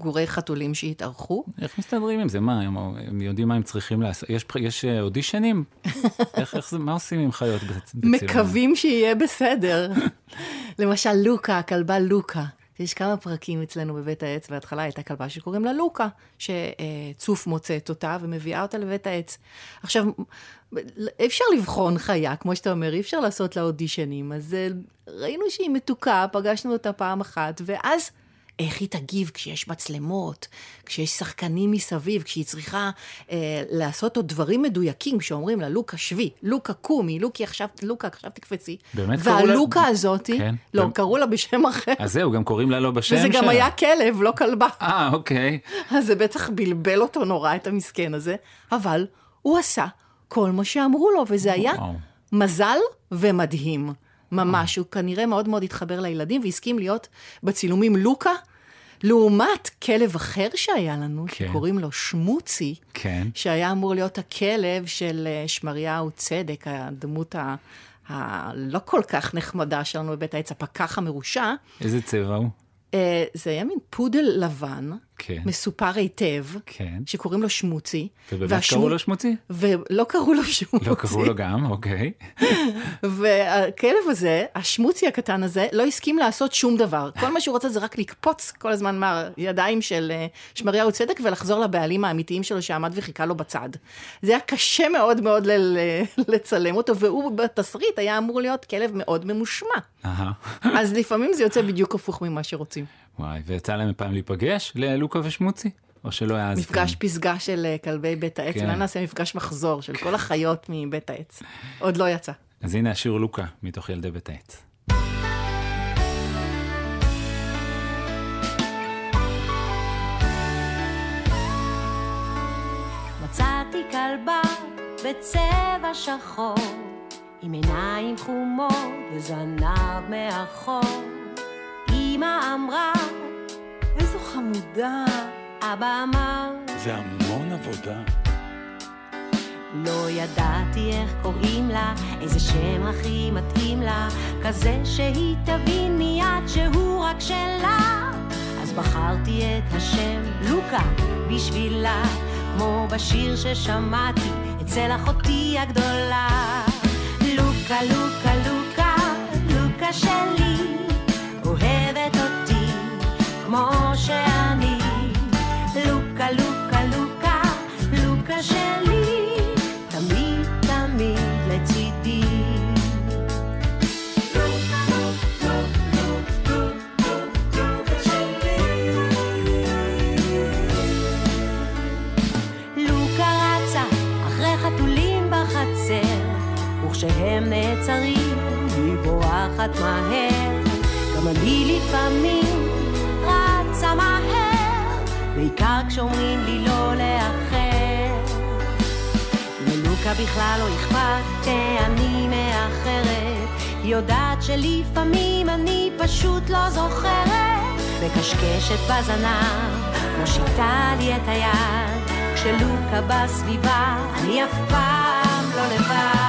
גורי חתולים שהתארחו. איך מסתדרים עם זה? מה, הם, הם יודעים מה הם צריכים לעשות? יש, יש אה, אודישנים? איך, איך זה, מה עושים עם חיות בצ- בצילום? מקווים שיהיה בסדר. למשל לוקה, הכלבה לוקה. יש כמה פרקים אצלנו בבית העץ, בהתחלה הייתה כלבה שקוראים לה לוקה, שצוף מוצאת אותה ומביאה אותה לבית העץ. עכשיו, אפשר לבחון חיה, כמו שאתה אומר, אי אפשר לעשות לה אודישנים, אז אה, ראינו שהיא מתוקה, פגשנו אותה פעם אחת, ואז איך היא תגיב כשיש מצלמות, כשיש שחקנים מסביב, כשהיא צריכה אה, לעשות עוד דברים מדויקים, כשאומרים לה, לוקה שבי, לוקה קומי, לוקי עכשיו, לוקה עכשיו תקפצי. באמת קראו לה- והלוקה הזאתי, כן. לא, באמת. קראו לה בשם אחר. אז זהו, גם קוראים לה לא בשם וזה שלה. גם היה כלב, לא כלבה. אה, אוקיי. אז זה בטח בלבל אותו נורא, את המסכן הזה, אבל הוא עשה כל מה שאמרו לו, וזה היה וואו. מזל ומדהים. ממש, הוא כנראה מאוד מאוד התחבר לילדים והסכים להיות בצילומים לוקה, לעומת כלב אחר שהיה לנו, כן. שקוראים לו שמוצי, כן. שהיה אמור להיות הכלב של אה, שמריהו צדק, הדמות ה... הלא כל כך נחמדה שלנו בבית העץ, הפקח המרושע. איזה צבע הוא? אה, זה היה מין פודל לבן, כן. מסופר היטב, כן. שקוראים לו שמוצי. ובאמת והשמו- קראו לו שמוצי? ולא קראו לו שמוצי. לא קראו לו גם, אוקיי. והכלב הזה, השמוצי הקטן הזה, לא הסכים לעשות שום דבר. כל מה שהוא רצה זה רק לקפוץ כל הזמן מהידיים של אה, שמריהו צדק ולחזור לבעלים האמיתיים שלו שעמד וחיכה לו בצד. זה היה קשה מאוד מאוד ל- לצלם אותו, והוא בתסריט היה אמור להיות כלב מאוד ממושמע. אז לפעמים זה יוצא בדיוק הפוך ממה שרוצים. וואי, ויצא להם פעם להיפגש ללוקה ושמוצי? או שלא העזתם? מפגש פסגה של אה, כלבי בית העץ, כן. אולי נעשה מפגש מחזור של כל החיות מבית העץ. עוד לא יצא. אז הנה השיר לוקה, מתוך ילדי בית העץ. מצאתי כלבה בצבע שחור, עם עיניים חומות וזנב מאחור. אמא אמרה, איזו חמודה. אבא אמר, זה המון עבודה. לא ידעתי איך קוראים לה, איזה שם הכי מתאים לה, כזה שהיא תבין מיד שהוא רק שלה. אז בחרתי את השם לוקה בשבילה, כמו בשיר ששמעתי אצל אחותי הגדולה. לוקה, לוקה, לוקה, לוקה שלי, וכשהם נעצרים היא בורחת מהר. גם אני לפעמים רצה מהר, בעיקר כשאומרים לי לא לאחר. ללוקה בכלל לא אכפת שאני מאחרת, היא יודעת שלפעמים אני פשוט לא זוכרת. מקשקשת בזנב, מושיטה לי את היד, כשלוקה בסביבה, אני אף פעם לא לבד.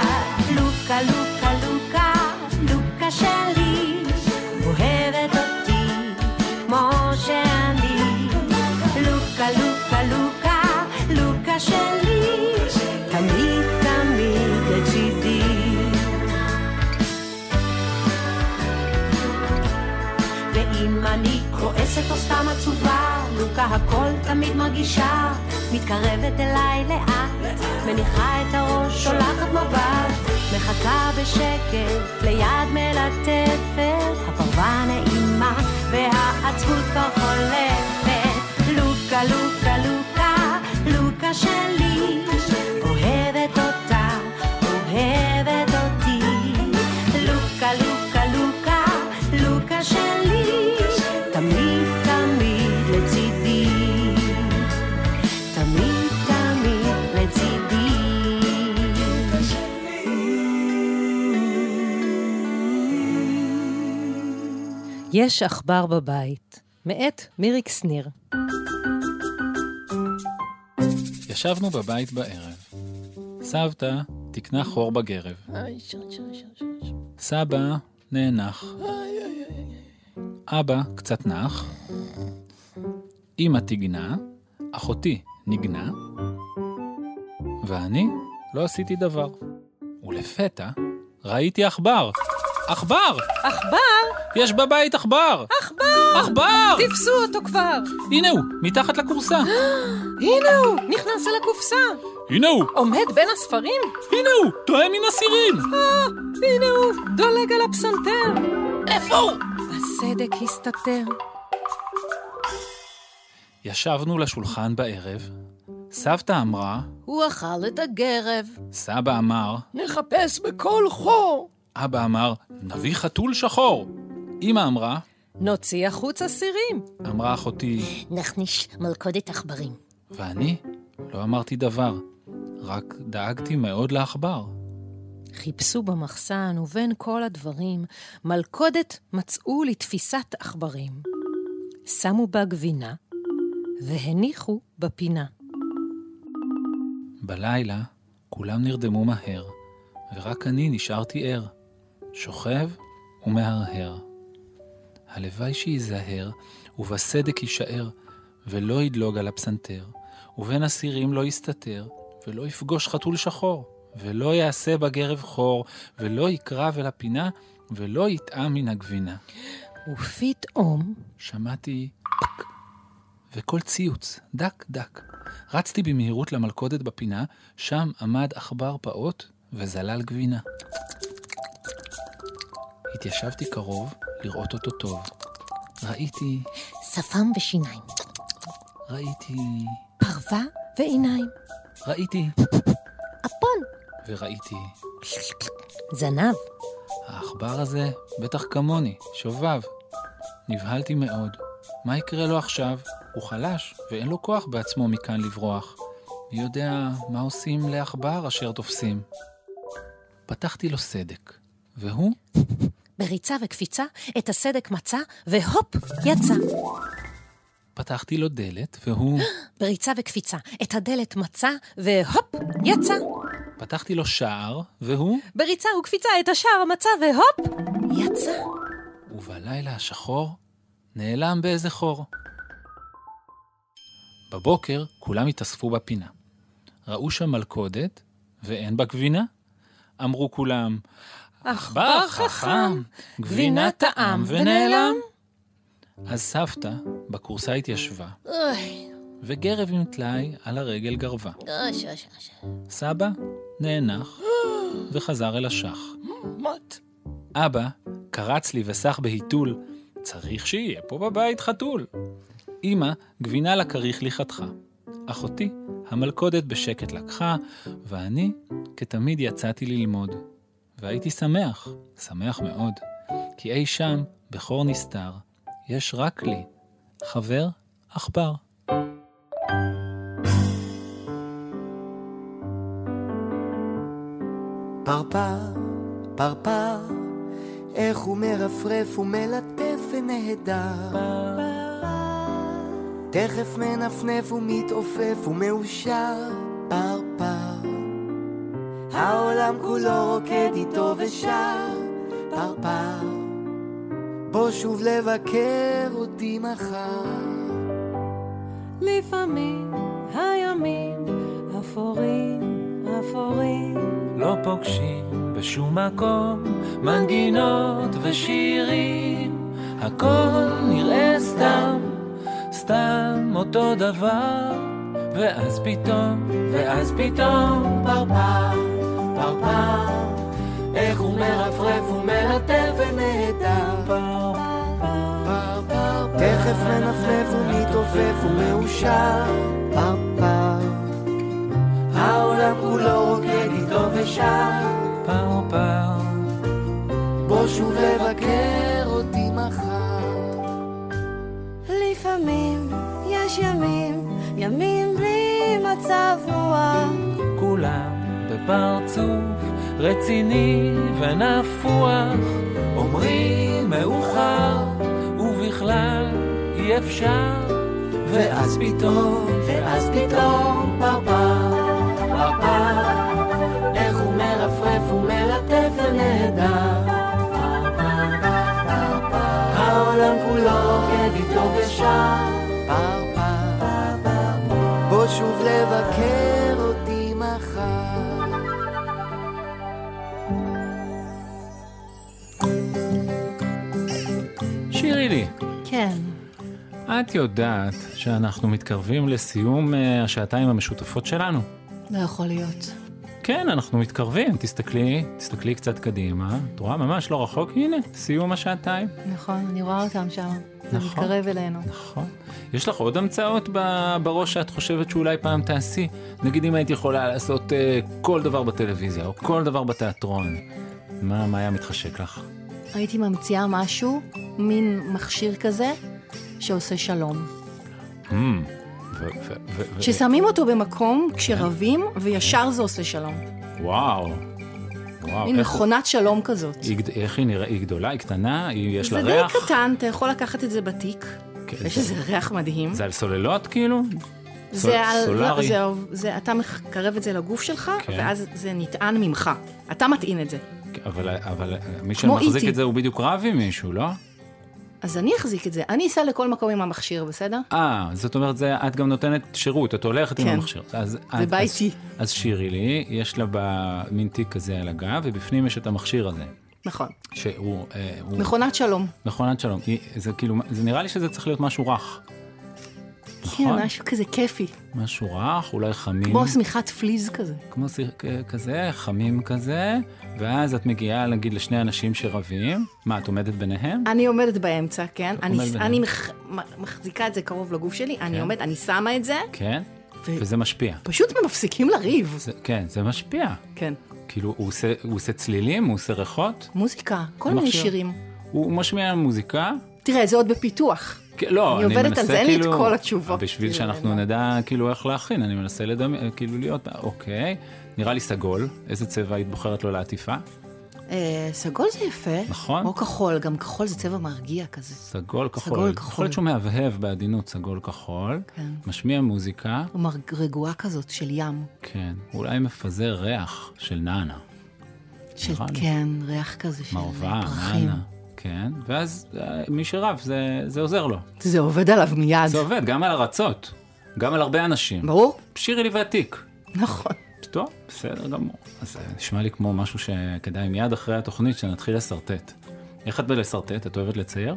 הכל תמיד מרגישה, מתקרבת אליי לאט, מניחה את הראש, שולחת מבט, מחכה בשקט ליד מלטפת, הפרווה נעימה והעצבות כבר חולפת. לוקה, לוקה, לוקה, לוקה שלי, יש עכבר בבית, מאת מיריק שניר. ישבנו בבית בערב. סבתא תקנה חור בגרב. סבא נאנח. אבא קצת נח. אמא תגנה, אחותי ניגנה, ואני לא עשיתי דבר. ולפתע ראיתי עכבר. עכבר! עכבר? יש בבית עכבר! עכבר! עכבר! תפסו אותו כבר! הנה הוא, מתחת לכורסה. הנה הוא, נכנס אל הקופסה! הנה הוא! עומד בין הספרים? הנה הוא, טועה מן הסירים! אה, הנה הוא, דולג על הפסנתר! איפה הוא? הסדק הסתתר. ישבנו לשולחן בערב. סבתא אמרה, הוא אכל את הגרב. סבא אמר, נחפש בכל חור. אבא אמר, נביא חתול שחור. אמא אמרה, נוציא החוצה סירים. אמרה אחותי, נכניש מלכודת עכברים. ואני לא אמרתי דבר, רק דאגתי מאוד לעכבר. חיפשו במחסן, ובין כל הדברים, מלכודת מצאו לתפיסת עכברים. שמו בה גבינה, והניחו בפינה. בלילה כולם נרדמו מהר, ורק אני נשארתי ער, שוכב ומהרהר. הלוואי שייזהר, ובסדק יישאר, ולא ידלוג על הפסנתר, ובין הסירים לא יסתתר, ולא יפגוש חתול שחור, ולא יעשה בגרב חור, ולא יקרב אל הפינה, ולא יטעם מן הגבינה. ופתאום שמעתי פק, וקול ציוץ, דק דק. רצתי במהירות למלכודת בפינה, שם עמד עכבר פעוט וזלל גבינה. התיישבתי קרוב לראות אותו טוב. ראיתי, שפם ושיניים. ראיתי, פרווה ועיניים. ראיתי, אפון. וראיתי. זנב. העכבר הזה בטח כמוני, שובב. נבהלתי מאוד. מה יקרה לו עכשיו? הוא חלש, ואין לו כוח בעצמו מכאן לברוח. מי יודע מה עושים לעכבר אשר תופסים. פתחתי לו סדק, והוא בריצה וקפיצה את הסדק מצא, והופ, יצא. פתחתי לו דלת, והוא בריצה וקפיצה את הדלת מצא, והופ, יצא. פתחתי לו שער, והוא בריצה וקפיצה את השער מצא, והופ, יצא. ובלילה השחור נעלם באיזה חור. בבוקר כולם התאספו בפינה. ראו שם מלכודת, ואין בה גבינה. אמרו כולם, עכבר חכם, גבינה טעם ונעלם. אז סבתא בכורסה התיישבה, וגרב עם טלאי על הרגל גרבה. סבא נאנח וחזר אל השח. מות. אבא קרץ לי וסח בהיתול, צריך שיהיה פה בבית חתול. אמא גבינה לכריך לי חתכה. אחותי המלכודת בשקט לקחה, ואני כתמיד יצאתי ללמוד. והייתי שמח, שמח מאוד, כי אי שם, בחור נסתר, יש רק לי, חבר עכבר. פרפר, פרפר, איך הוא מרפרף ומלטף ונהדר. תכף מנפנף ומתעופף ומאושר, פרפר. העולם כולו רוקד איתו ושר, פרפר. בוא שוב לבקר אותי מחר. לפעמים הימים אפורים, אפורים. לא פוגשים בשום מקום מנגינות ושירים, הכל נראה סתם, סתם אותו דבר, ואז פתאום, ואז פתאום, פרפר, פרפר, איך הוא מרפרף ומלטף ונהדר. תכף מנפנף ומתעופף ומאושר. פר, פר. העולם כולו רוקד איתו ושר. פר פר. בוא שוב לבקר אותי מחר. לפעמים יש ימים, ימים בלי מצב רוח. כולם בפרצוף רציני ונפוח, אומרים מאוחר, ובכלל אי אפשר, ואז פתאום, ואז פתאום, פרפר, פרפר, איך הוא מרפרף ומלטף ונהדר. העולם כולו איתו ושר, פרפר, בוא שוב לבקר את יודעת שאנחנו מתקרבים לסיום אה, השעתיים המשותפות שלנו. לא יכול להיות. כן, אנחנו מתקרבים, תסתכלי, תסתכלי קצת קדימה. את רואה ממש לא רחוק, הנה, סיום השעתיים. נכון, אני רואה אותם שם. זה נכון. מתקרב אלינו. נכון. יש לך עוד המצאות בראש שאת חושבת שאולי פעם תעשי? נגיד אם היית יכולה לעשות אה, כל דבר בטלוויזיה, או כל דבר בתיאטרון. מה, מה היה מתחשק לך? הייתי ממציאה משהו, מין מכשיר כזה, שעושה שלום. ו- ששמים אותו במקום כשרבים, וישר זה עושה שלום. וואו. וואו. מין מכונת שלום כזאת. היא, איך היא נראית? היא גדולה? היא קטנה? היא, יש זה לה די ריח? קטן, אתה יכול לקחת את זה בתיק. כן, יש זה- איזה ריח מדהים. זה על סוללות כאילו? זה סול- על... סולארי? זה, זה, אתה מקרב את זה לגוף שלך, כן. ואז זה נטען ממך. אתה מטעין את זה. אבל, אבל מי שמחזיק. את זה הוא בדיוק רב עם מישהו, לא? אז אני אחזיק את זה. אני אסע לכל מקום עם המכשיר, בסדר? אה, זאת אומרת, זה, את גם נותנת שירות, את הולכת עם כן. המכשיר. אז, זה בא אז- איתי. אז שירי לי, יש לה במין תיק כזה על הגב, ובפנים יש את המכשיר הזה. נכון. שהוא... אה, הוא- מכונת שלום. מכונת שלום. היא- זה כאילו, זה נראה לי שזה צריך להיות משהו רך. כן, נכון? משהו כזה כיפי. משהו רך, אולי חמים. כמו שמיכת פליז כזה. כמו כ- כזה, חמים כזה, ואז את מגיעה, נגיד, לשני אנשים שרבים. מה, את עומדת ביניהם? אני עומדת באמצע, כן? אני. אני מח, מחזיקה את זה קרוב לגוף שלי, אני כן. עומדת, אני שמה את זה, כן? ו- וזה משפיע. פשוט מפסיקים לריב. זה, כן, זה משפיע. כן. כאילו, הוא עושה, הוא עושה צלילים, הוא עושה ריחות. מוזיקה, כל מיני. שירים. הוא, הוא משמיע מוזיקה. תראה, זה עוד בפיתוח. כן, לא, אני אני, עובדת מנסה על זה, אין לי את כאילו... כל התשובות. בשביל כאילו, שאנחנו נדע כאילו איך להכין, אני מנסה לדמיין, כאילו להיות, אוקיי, נראה לי סגול, איזה צבע היית בוחרת לו לעטיפה? אה, סגול זה יפה. נכון. או כחול, גם כחול זה צבע מרגיע כזה. סגול כחול. סגול יכול כחול. להיות שהוא מהבהב בעדינות סגול כחול. כן. משמיע מוזיקה. הוא מרג- רגועה כזאת של ים. כן. אולי מפזר ריח של נענה. של. כן, ריח כזה של מרווה, פרחים. נענה. כן. ואז אה, מי שרב, זה, זה עוזר לו. זה עובד עליו מיד. זה עובד, גם על ארצות. גם על הרבה אנשים. ברור. שירי לי ועתיק. נכון. טוב, בסדר גמור. אז זה נשמע לי כמו משהו שכדאי מיד אחרי התוכנית שנתחיל לשרטט. איך את בלשרטט? את אוהבת לצייר?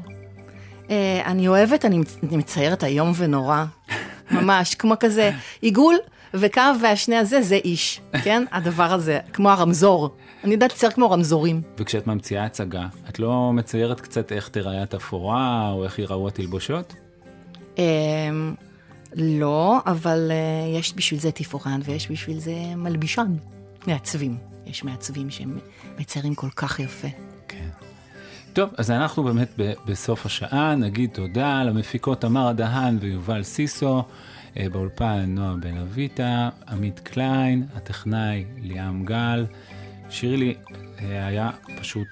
אה, אני אוהבת, אני מציירת איום ונורא. ממש, כמו כזה עיגול וקו והשני הזה, זה איש, כן? הדבר הזה, כמו הרמזור. אני יודעת לצייר כמו רמזורים. וכשאת ממציאה הצגה, את לא מציירת קצת איך תיראה התפאורה, או איך ייראו התלבושות? אה, לא, אבל אה, יש בשביל זה תפאורן ויש בשביל זה מלבישן. מעצבים. יש מעצבים שמציירים כל כך יפה. טוב, אז אנחנו באמת ב- בסוף השעה, נגיד תודה למפיקות תמרה דהן ויובל סיסו, אה, באולפן נועה בן אביטה, עמית קליין, הטכנאי ליאם גל. שירי לי, אה, היה פשוט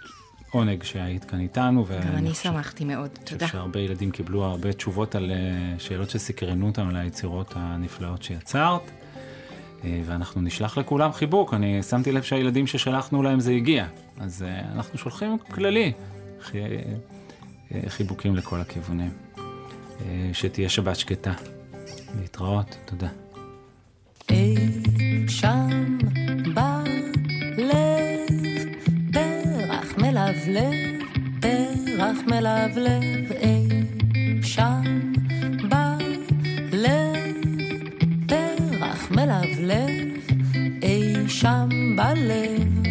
עונג שהיית כאן איתנו. גם אני שמחתי מאוד. אני תודה. חושב שהרבה ילדים קיבלו הרבה תשובות על אה, שאלות שסקרנו אותם על היצירות הנפלאות שיצרת. אה, ואנחנו נשלח לכולם חיבוק. אני שמתי לב שהילדים ששלחנו להם זה הגיע. אז אנחנו שולחים כללי חי- חיבוקים לכל הכיוונים. שתהיה שבת שקטה. להתראות, תודה. אי שם הלב, פרח מלבלב אי שם בלב, פרח מלבלב אי שם בלב.